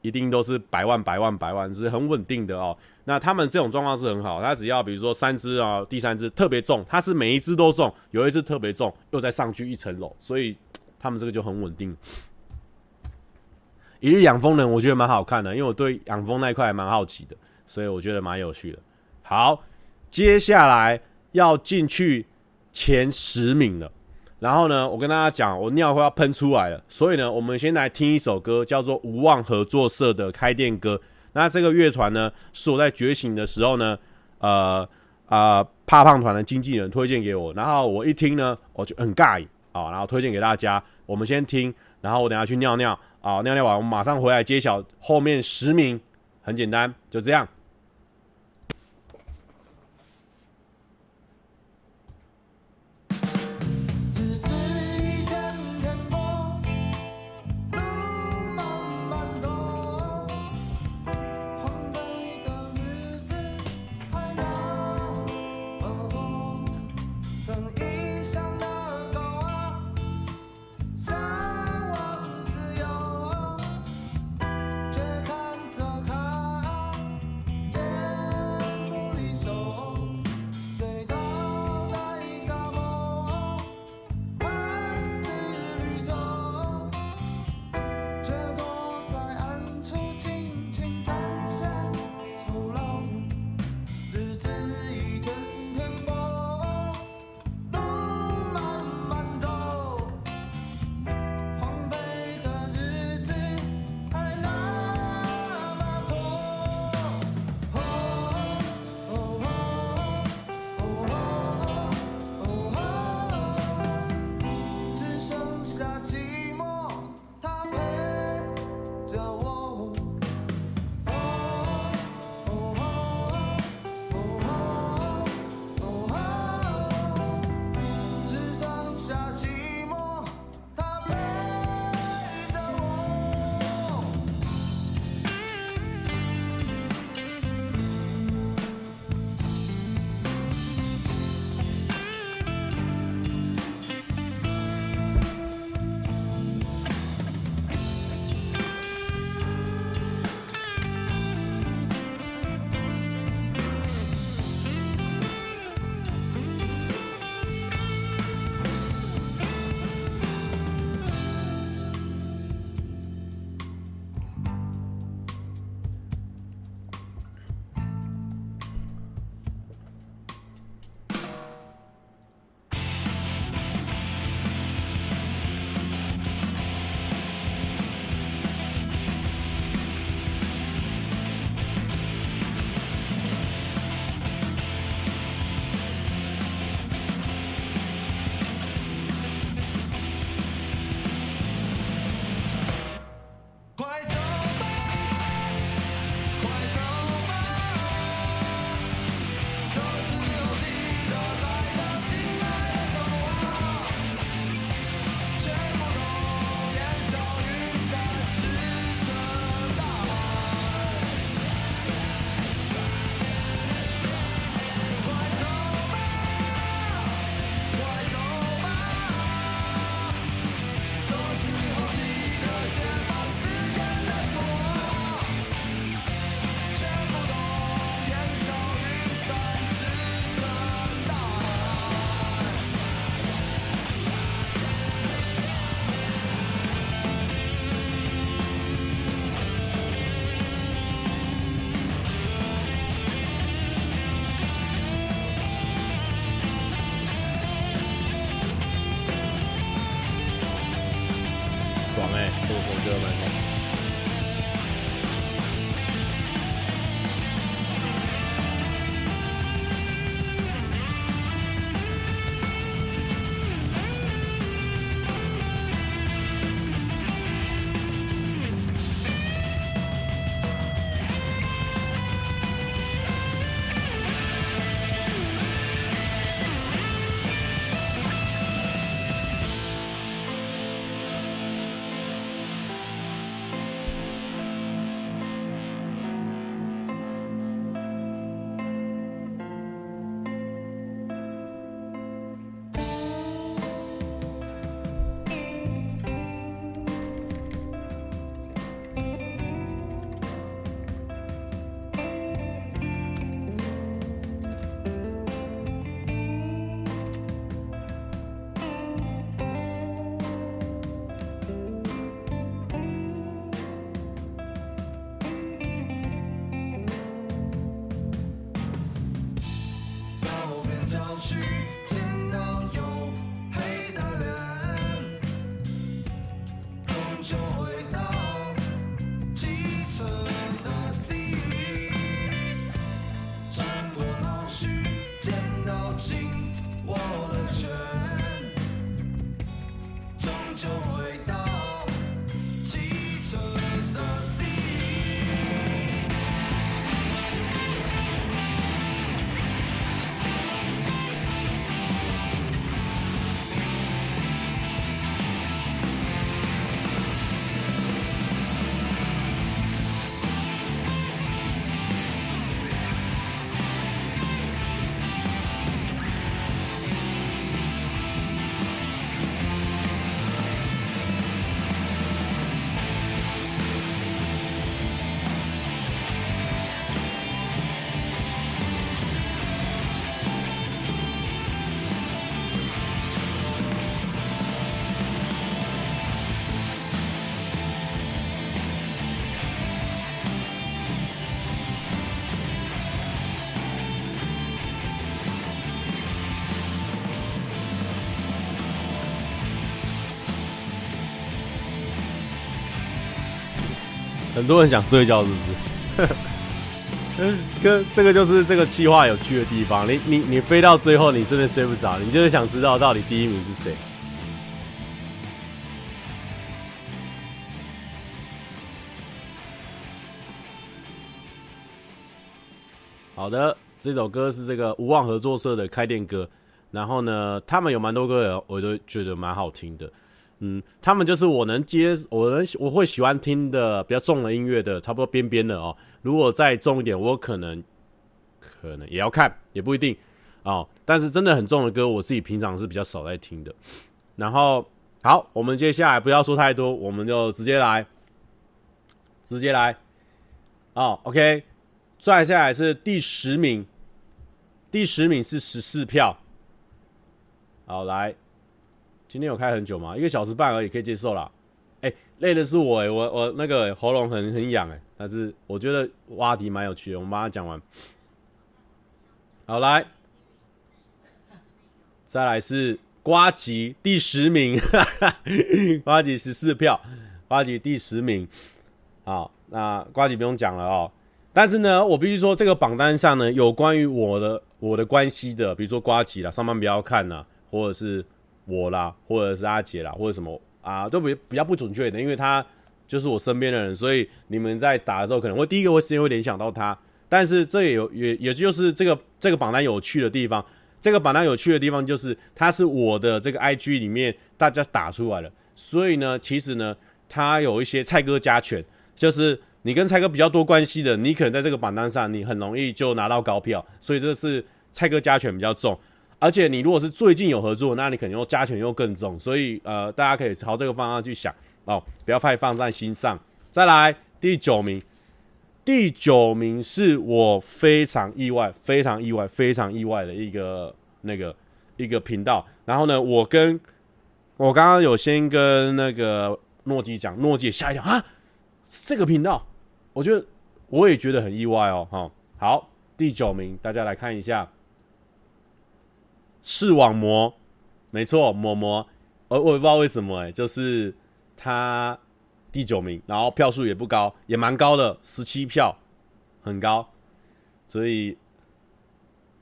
一定都是百万、百万、百万，是很稳定的哦。那他们这种状况是很好，他只要比如说三只啊，第三只特别重，他是每一只都重，有一只特别重，又再上去一层楼，所以他们这个就很稳定。一日养蜂人，我觉得蛮好看的，因为我对养蜂那一块还蛮好奇的，所以我觉得蛮有趣的。好，接下来要进去前十名了。然后呢，我跟大家讲，我尿快要喷出来了，所以呢，我们先来听一首歌，叫做无望合作社的开店歌。那这个乐团呢，是我在觉醒的时候呢，呃啊、呃，怕胖团的经纪人推荐给我，然后我一听呢，我就很尬啊，然后推荐给大家。我们先听，然后我等下去尿尿啊，尿尿完我马上回来揭晓后面十名，很简单，就这样。很多人想睡觉，是不是？跟这个就是这个企划有趣的地方。你你你飞到最后，你真的睡不着，你就是想知道到底第一名是谁。好的，这首歌是这个无望合作社的开店歌。然后呢，他们有蛮多歌，我都觉得蛮好听的。嗯，他们就是我能接，我能我会喜欢听的比较重的音乐的，差不多边边的哦。如果再重一点，我可能可能也要看，也不一定哦。但是真的很重的歌，我自己平常是比较少在听的。然后好，我们接下来不要说太多，我们就直接来，直接来。哦，OK，再下来是第十名，第十名是十四票。好，来。今天有开很久吗？一个小时半而已，可以接受啦。哎、累的是我哎、我我那个、喉咙很很痒哎，但是我觉得挖迪蛮有趣的，我们把它讲完。好，来，再来是瓜吉第十名，瓜吉十四票，瓜吉第十名。好，那瓜吉不用讲了哦。但是呢，我必须说，这个榜单上呢，有关于我的我的关系的，比如说瓜吉啦，上班不要看呐，或者是。我啦，或者是阿杰啦，或者什么啊，都比比较不准确的，因为他就是我身边的人，所以你们在打的时候可能会第一个会时间会联想到他。但是这也有也也就是这个这个榜单有趣的地方，这个榜单有趣的地方就是它是我的这个 IG 里面大家打出来的，所以呢，其实呢，它有一些蔡哥加权，就是你跟蔡哥比较多关系的，你可能在这个榜单上你很容易就拿到高票，所以这是蔡哥加权比较重。而且你如果是最近有合作，那你肯定又加权又更重，所以呃，大家可以朝这个方向去想哦，不要太放在心上。再来第九名，第九名是我非常意外、非常意外、非常意外的一个那个一个频道。然后呢，我跟我刚刚有先跟那个诺基讲，诺基也吓一跳啊，这个频道，我觉得我也觉得很意外哦。哈，好，第九名，大家来看一下。视网膜，没错，膜膜，我我也不知道为什么哎、就是他第九名，然后票数也不高，也蛮高的，十七票，很高，所以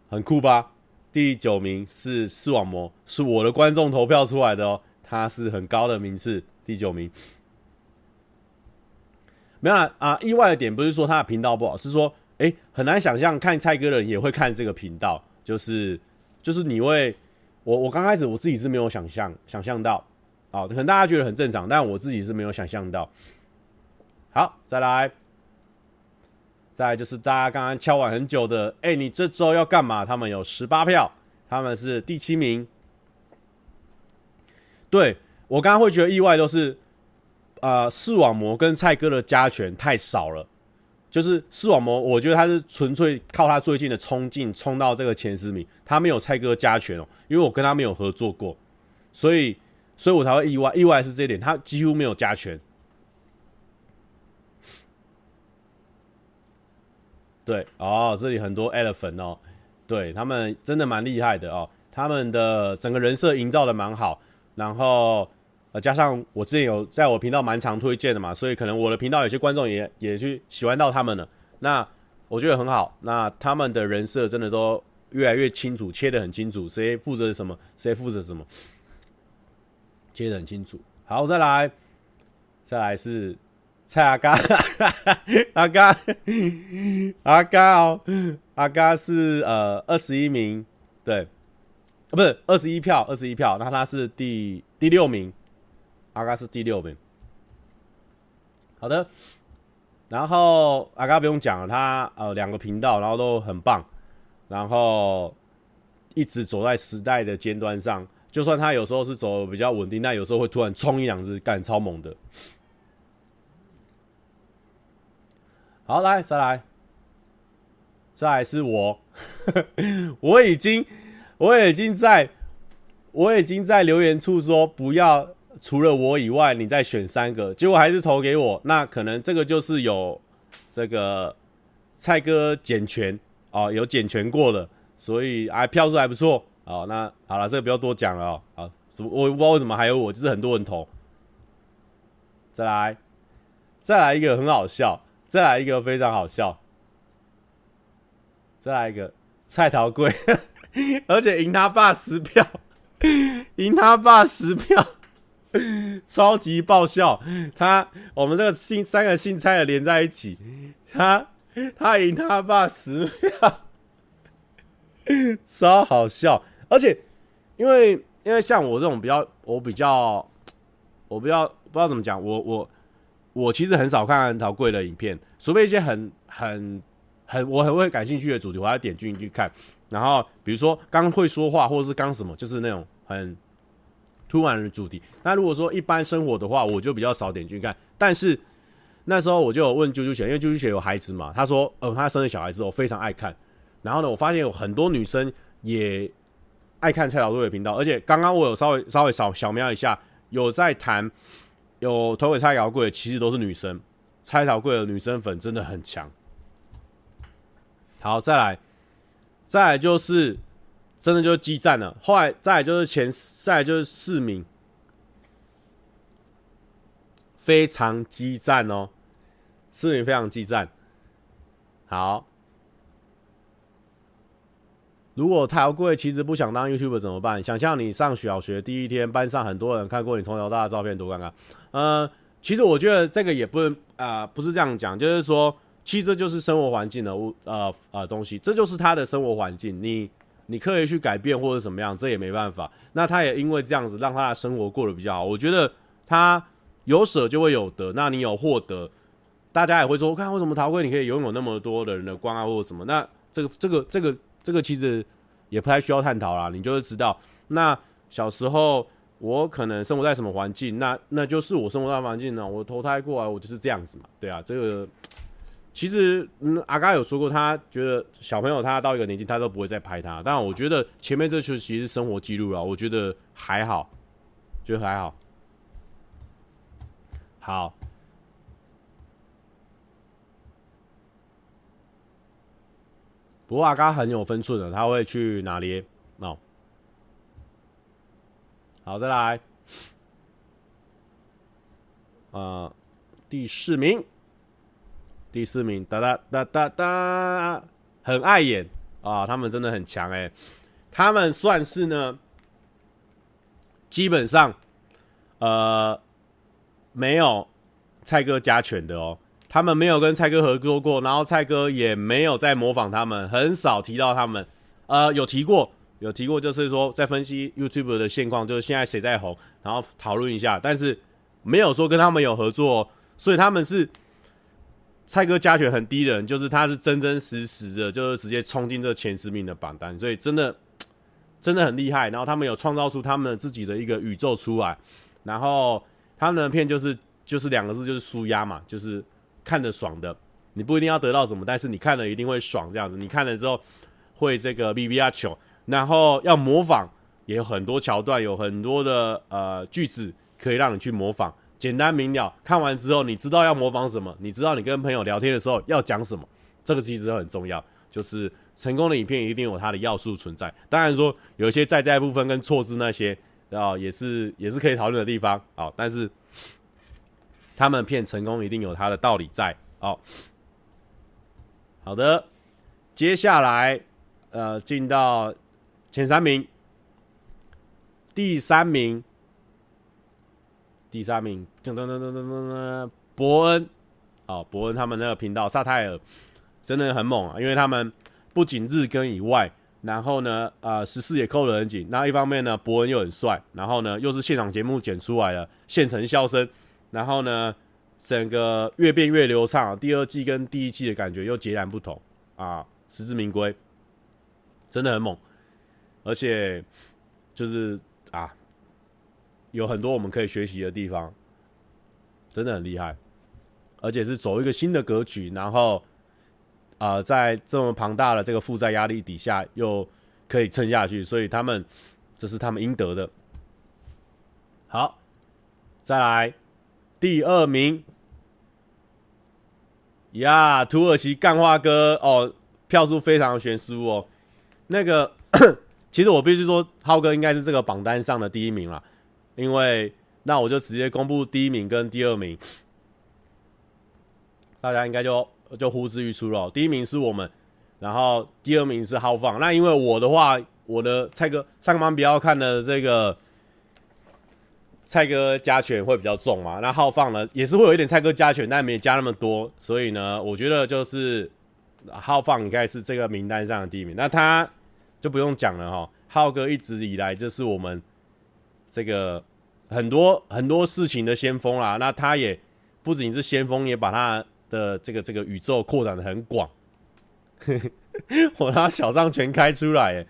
很酷吧？第九名是视网膜，是我的观众投票出来的哦，他是很高的名次，第九名。没有啊，意外的点不是说他的频道不好，是说，哎、很难想象看蔡哥的人也会看这个频道，就是，就是你会，我我刚开始我自己是没有想象想象到。啊，可能大家觉得很正常，但我自己是没有想象到。好，再来，再就是大家刚刚敲完很久的，哎、你这周要干嘛？他们有十八票，他们是第七名。对，我刚刚会觉得意外，都是呃，视网膜跟蔡哥的加权太少了。就是视网膜，我觉得他是纯粹靠他最近的冲劲冲到这个前十名，他没有蔡哥加权哦，因为我跟他没有合作过，所以。所以我才会意外，意外是这一点，他几乎没有加权。对哦，这里很多 elephant 哦，对他们真的蛮厉害的哦，他们的整个人设营造的蛮好，然后呃加上我之前有在我频道蛮常推荐的嘛，所以可能我的频道有些观众也也去喜欢到他们了，那我觉得很好，那他们的人设真的都越来越清楚，切得很清楚，谁负责什么，谁负责什么。切得很清楚。好，再来，再来是蔡阿嘎，阿嘎，阿嘎哦，阿嘎是呃二十一名，对，啊不是二十一票，二十一票，那他是第第六名，阿嘎是第六名。好的，然后阿嘎不用讲了，他呃两个频道，然后都很棒，然后一直走在时代的尖端上。就算他有时候是走比较稳定，但有时候会突然冲一两只，干超猛的。好，来再来，再来是我，我已经我已经在我已经在留言处说不要除了我以外，你再选三个，结果还是投给我，那可能这个就是有这个蔡哥减权哦，有减权过了，所以哎票数还不错。哦，那好了，这个不要多讲了哦。好，我不知道为什么还有我，就是很多人投。再来，再来一个很好笑，再来一个非常好笑，再来一个蔡桃贵，而且赢他爸十票，赢他爸十票，超级爆笑。他我们这个姓三个姓蔡的连在一起，他他赢他爸十票，超好笑。而且，因为因为像我这种比较，我比较，我比较不知道怎么讲，我我我其实很少看陶贵的影片，除非一些很很很我很会感兴趣的主题，我要点进去看。然后比如说刚会说话，或者是刚什么，就是那种很突然的主题。那如果说一般生活的话，我就比较少点去看。但是那时候我就有问啾啾姐，因为啾啾姐有孩子嘛，她说，呃，她生了小孩之后非常爱看。然后呢，我发现有很多女生也。爱看蔡桃贵的频道，而且刚刚我有稍微稍微扫小瞄一下，有在谈有投给蔡桃贵的，其实都是女生。蔡桃贵的女生粉真的很强。好，再来，再来就是真的就是激战了。后来再就是前，再就是四名，非常激战哦，四名非常激战。好。如果太贵其实不想当 YouTube 怎么办？想象你上小学第一天，班上很多人看过你从小到大的照片，多尴尬。呃，其实我觉得这个也不能啊、不是这样讲，就是说，其实这就是生活环境的物呃呃东西，这就是他的生活环境。你你刻意去改变或者怎么样，这也没办法。那他也因为这样子让他的生活过得比较好。我觉得他有舍就会有得，那你有获得，大家也会说，看为什么陶贵你可以拥有那么多的人的关爱或者什么？那这个这个这个。这个其实也不太需要探讨啦，你就是知道，那小时候我可能生活在什么环境，那那就是我生活在环境呢。我投胎过来，我就是这样子嘛，对啊。这个其实，嗯，阿嘎有说过，他觉得小朋友他到一个年纪，他都不会再拍他。但我觉得前面这就其实是生活记录了，我觉得还好，觉得还好，好。不过阿嘎很有分寸的，他会去哪里。哦，好，再来。呃，第四名，第四名，哒哒哒哒哒，很碍眼啊，他们真的很强哎，他们算是呢，基本上呃没有蔡哥加权的哦，他们没有跟蔡哥合作过，然后蔡哥也没有在模仿他们，很少提到他们，呃，有提过。有提过，就是说在分析 YouTube 的现况，就是现在谁在红，然后讨论一下，但是没有说跟他们有合作，所以他们是蔡哥加权很低的人，就是他是真真实实的，就是直接冲进这前十名的榜单，所以真的 真的很厉害。然后他们有创造出他们自己的一个宇宙出来，然后他们的片就是就是两个字，就是舒压嘛，就是看着爽的，你不一定要得到什么，但是你看了一定会爽这样子，你看了之后会这个 B B 啊球。然后要模仿，也有很多桥段，有很多的呃句子可以让你去模仿，简单明了。看完之后，你知道要模仿什么，你知道你跟朋友聊天的时候要讲什么，这个其实很重要。就是成功的影片一定有它的要素存在。当然说有一些在在部分跟错字那些啊，也是也是可以讨论的地方啊。但是他们骗成功一定有它的道理在。哦，好的，接下来呃进到。前三名，第三名，第三名，噔噔噔噔噔噔，伯恩，哦，伯恩他们那个频道萨泰尔真的很猛啊，因为他们不仅日更以外，然后呢，呃，十四也扣得很紧。那一方面呢，伯恩又很帅，然后呢，又是现场节目剪出来的现成笑声，然后呢，整个越变越流畅。第二季跟第一季的感觉又截然不同啊，实至名归，真的很猛。而且就是啊，有很多我们可以学习的地方，真的很厉害。而且是走一个新的格局，然后啊、在这么庞大的这个负债压力底下，又可以撑下去，所以他们这是他们应得的。好，再来第二名呀，土耳其干花哥哦，票数非常悬殊哦，那个。其实我必须说，浩哥应该是这个榜单上的第一名了，因为那我就直接公布第一名跟第二名，大家应该就就呼之欲出了。第一名是我们，然后第二名是浩放。那因为我的话，我的蔡哥上班比较看的这个蔡哥加权会比较重嘛，那浩放呢也是会有一点蔡哥加权，但没加那么多，所以呢，我觉得就是浩放应该是这个名单上的第一名。那他。就不用讲了哈，浩哥一直以来就是我们这个很多很多事情的先锋啦。那他也不仅是先锋，也把他的这个这个宇宙扩展的很广。我拿小账全开出来耶，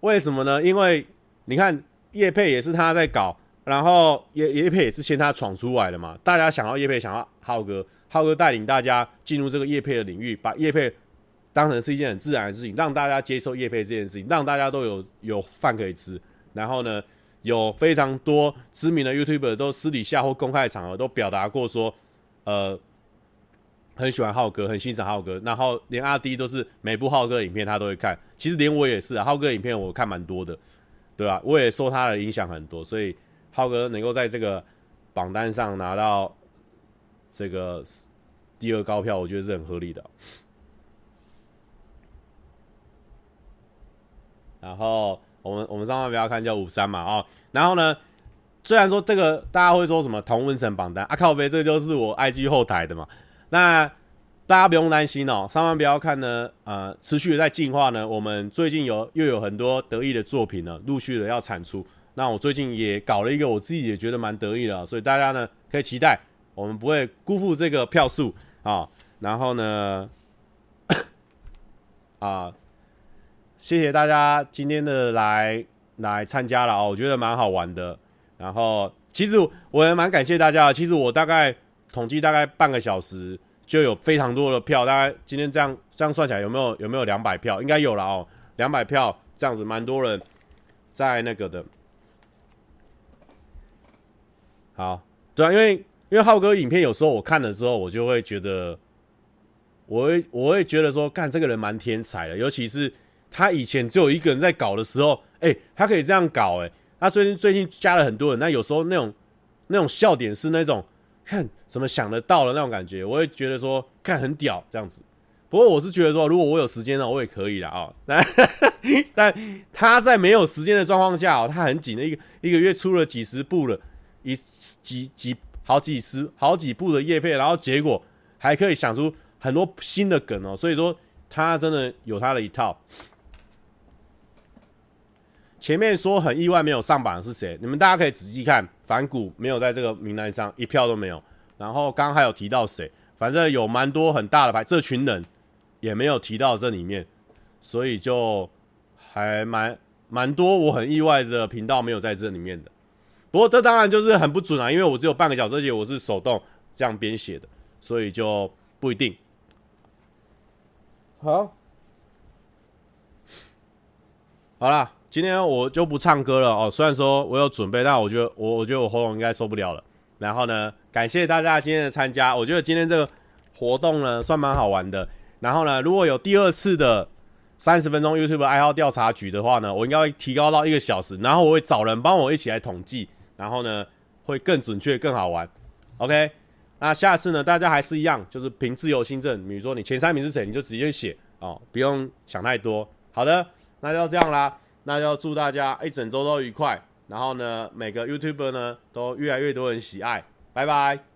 为什么呢？因为你看叶佩也是他在搞，然后业业配也是先他闯出来的嘛。大家想要叶配，想要浩哥，浩哥带领大家进入这个叶配的领域，把叶配。当成是一件很自然的事情，让大家接受叶配这件事情，让大家都有有饭可以吃。然后呢，有非常多知名的 YouTuber 都私底下或公开场合都表达过说，呃，很喜欢浩哥，很欣赏浩哥。然后连阿滴都是每部浩哥影片他都会看。其实连我也是啊，浩哥影片我看蛮多的，对吧？我也受他的影响很多，所以浩哥能够在这个榜单上拿到这个第二高票，我觉得是很合理的。然后我们我们上方不要看叫五三嘛哦，然后呢，虽然说这个大家会说什么同温层榜单啊靠北，这个就是我 IG 后台的嘛，那大家不用担心哦，上方不要看呢，呃，持续的在进化呢，我们最近有又有很多得意的作品呢，陆续的要产出，那我最近也搞了一个我自己也觉得蛮得意的，所以大家呢可以期待，我们不会辜负这个票数啊，然后呢，啊。谢谢大家今天的来来参加了哦，我觉得蛮好玩的。然后其实我也蛮感谢大家的。其实我大概统计大概半个小时就有非常多的票，大概今天这样这样算起来有没有有没有两百票？应该有了哦，两百票这样子，蛮多人在那个的。好，对啊，因为因为浩哥影片有时候我看了之后，我就会觉得，我会我会觉得说，干这个人蛮天才的，尤其是。他以前只有一个人在搞的时候，哎、他可以这样搞、欸，哎，他最近最近加了很多人，那有时候那种那种笑点是那种看怎么想得到的那种感觉，我会觉得说看很屌这样子。不过我是觉得说，如果我有时间呢，我也可以啦啊。但 但他在没有时间的状况下哦，他很紧的一个一个月出了几十部了，一几几好几十好几部的叶配，然后结果还可以想出很多新的梗哦，所以说他真的有他的一套。前面说很意外没有上榜的是谁？你们大家可以仔细看，反骨没有在这个名单上，一票都没有。然后刚刚还有提到谁？反正有蛮多很大的牌，这群人也没有提到这里面，所以就还蛮蛮多我很意外的频道没有在这里面的。不过这当然就是很不准啊，因为我只有半个小时，而且我是手动这样编写的，所以就不一定。好，好啦。今天我就不唱歌了哦，虽然说我有准备，但我觉得我我觉得我喉咙应该受不了了。然后呢，感谢大家今天的参加，我觉得今天这个活动呢算蛮好玩的。然后呢，如果有第二次的三十分钟 YouTube 爱好调查局的话呢，我应该会提高到一个小时，然后我会找人帮我一起来统计，然后呢会更准确、更好玩。OK，那下次呢，大家还是一样，就是凭自由心证，比如说你前三名是谁，你就直接写哦，不用想太多。好的，那就这样啦。那就祝大家一整周都愉快，然后呢，每个 YouTuber 呢都越来越多人喜爱，拜拜。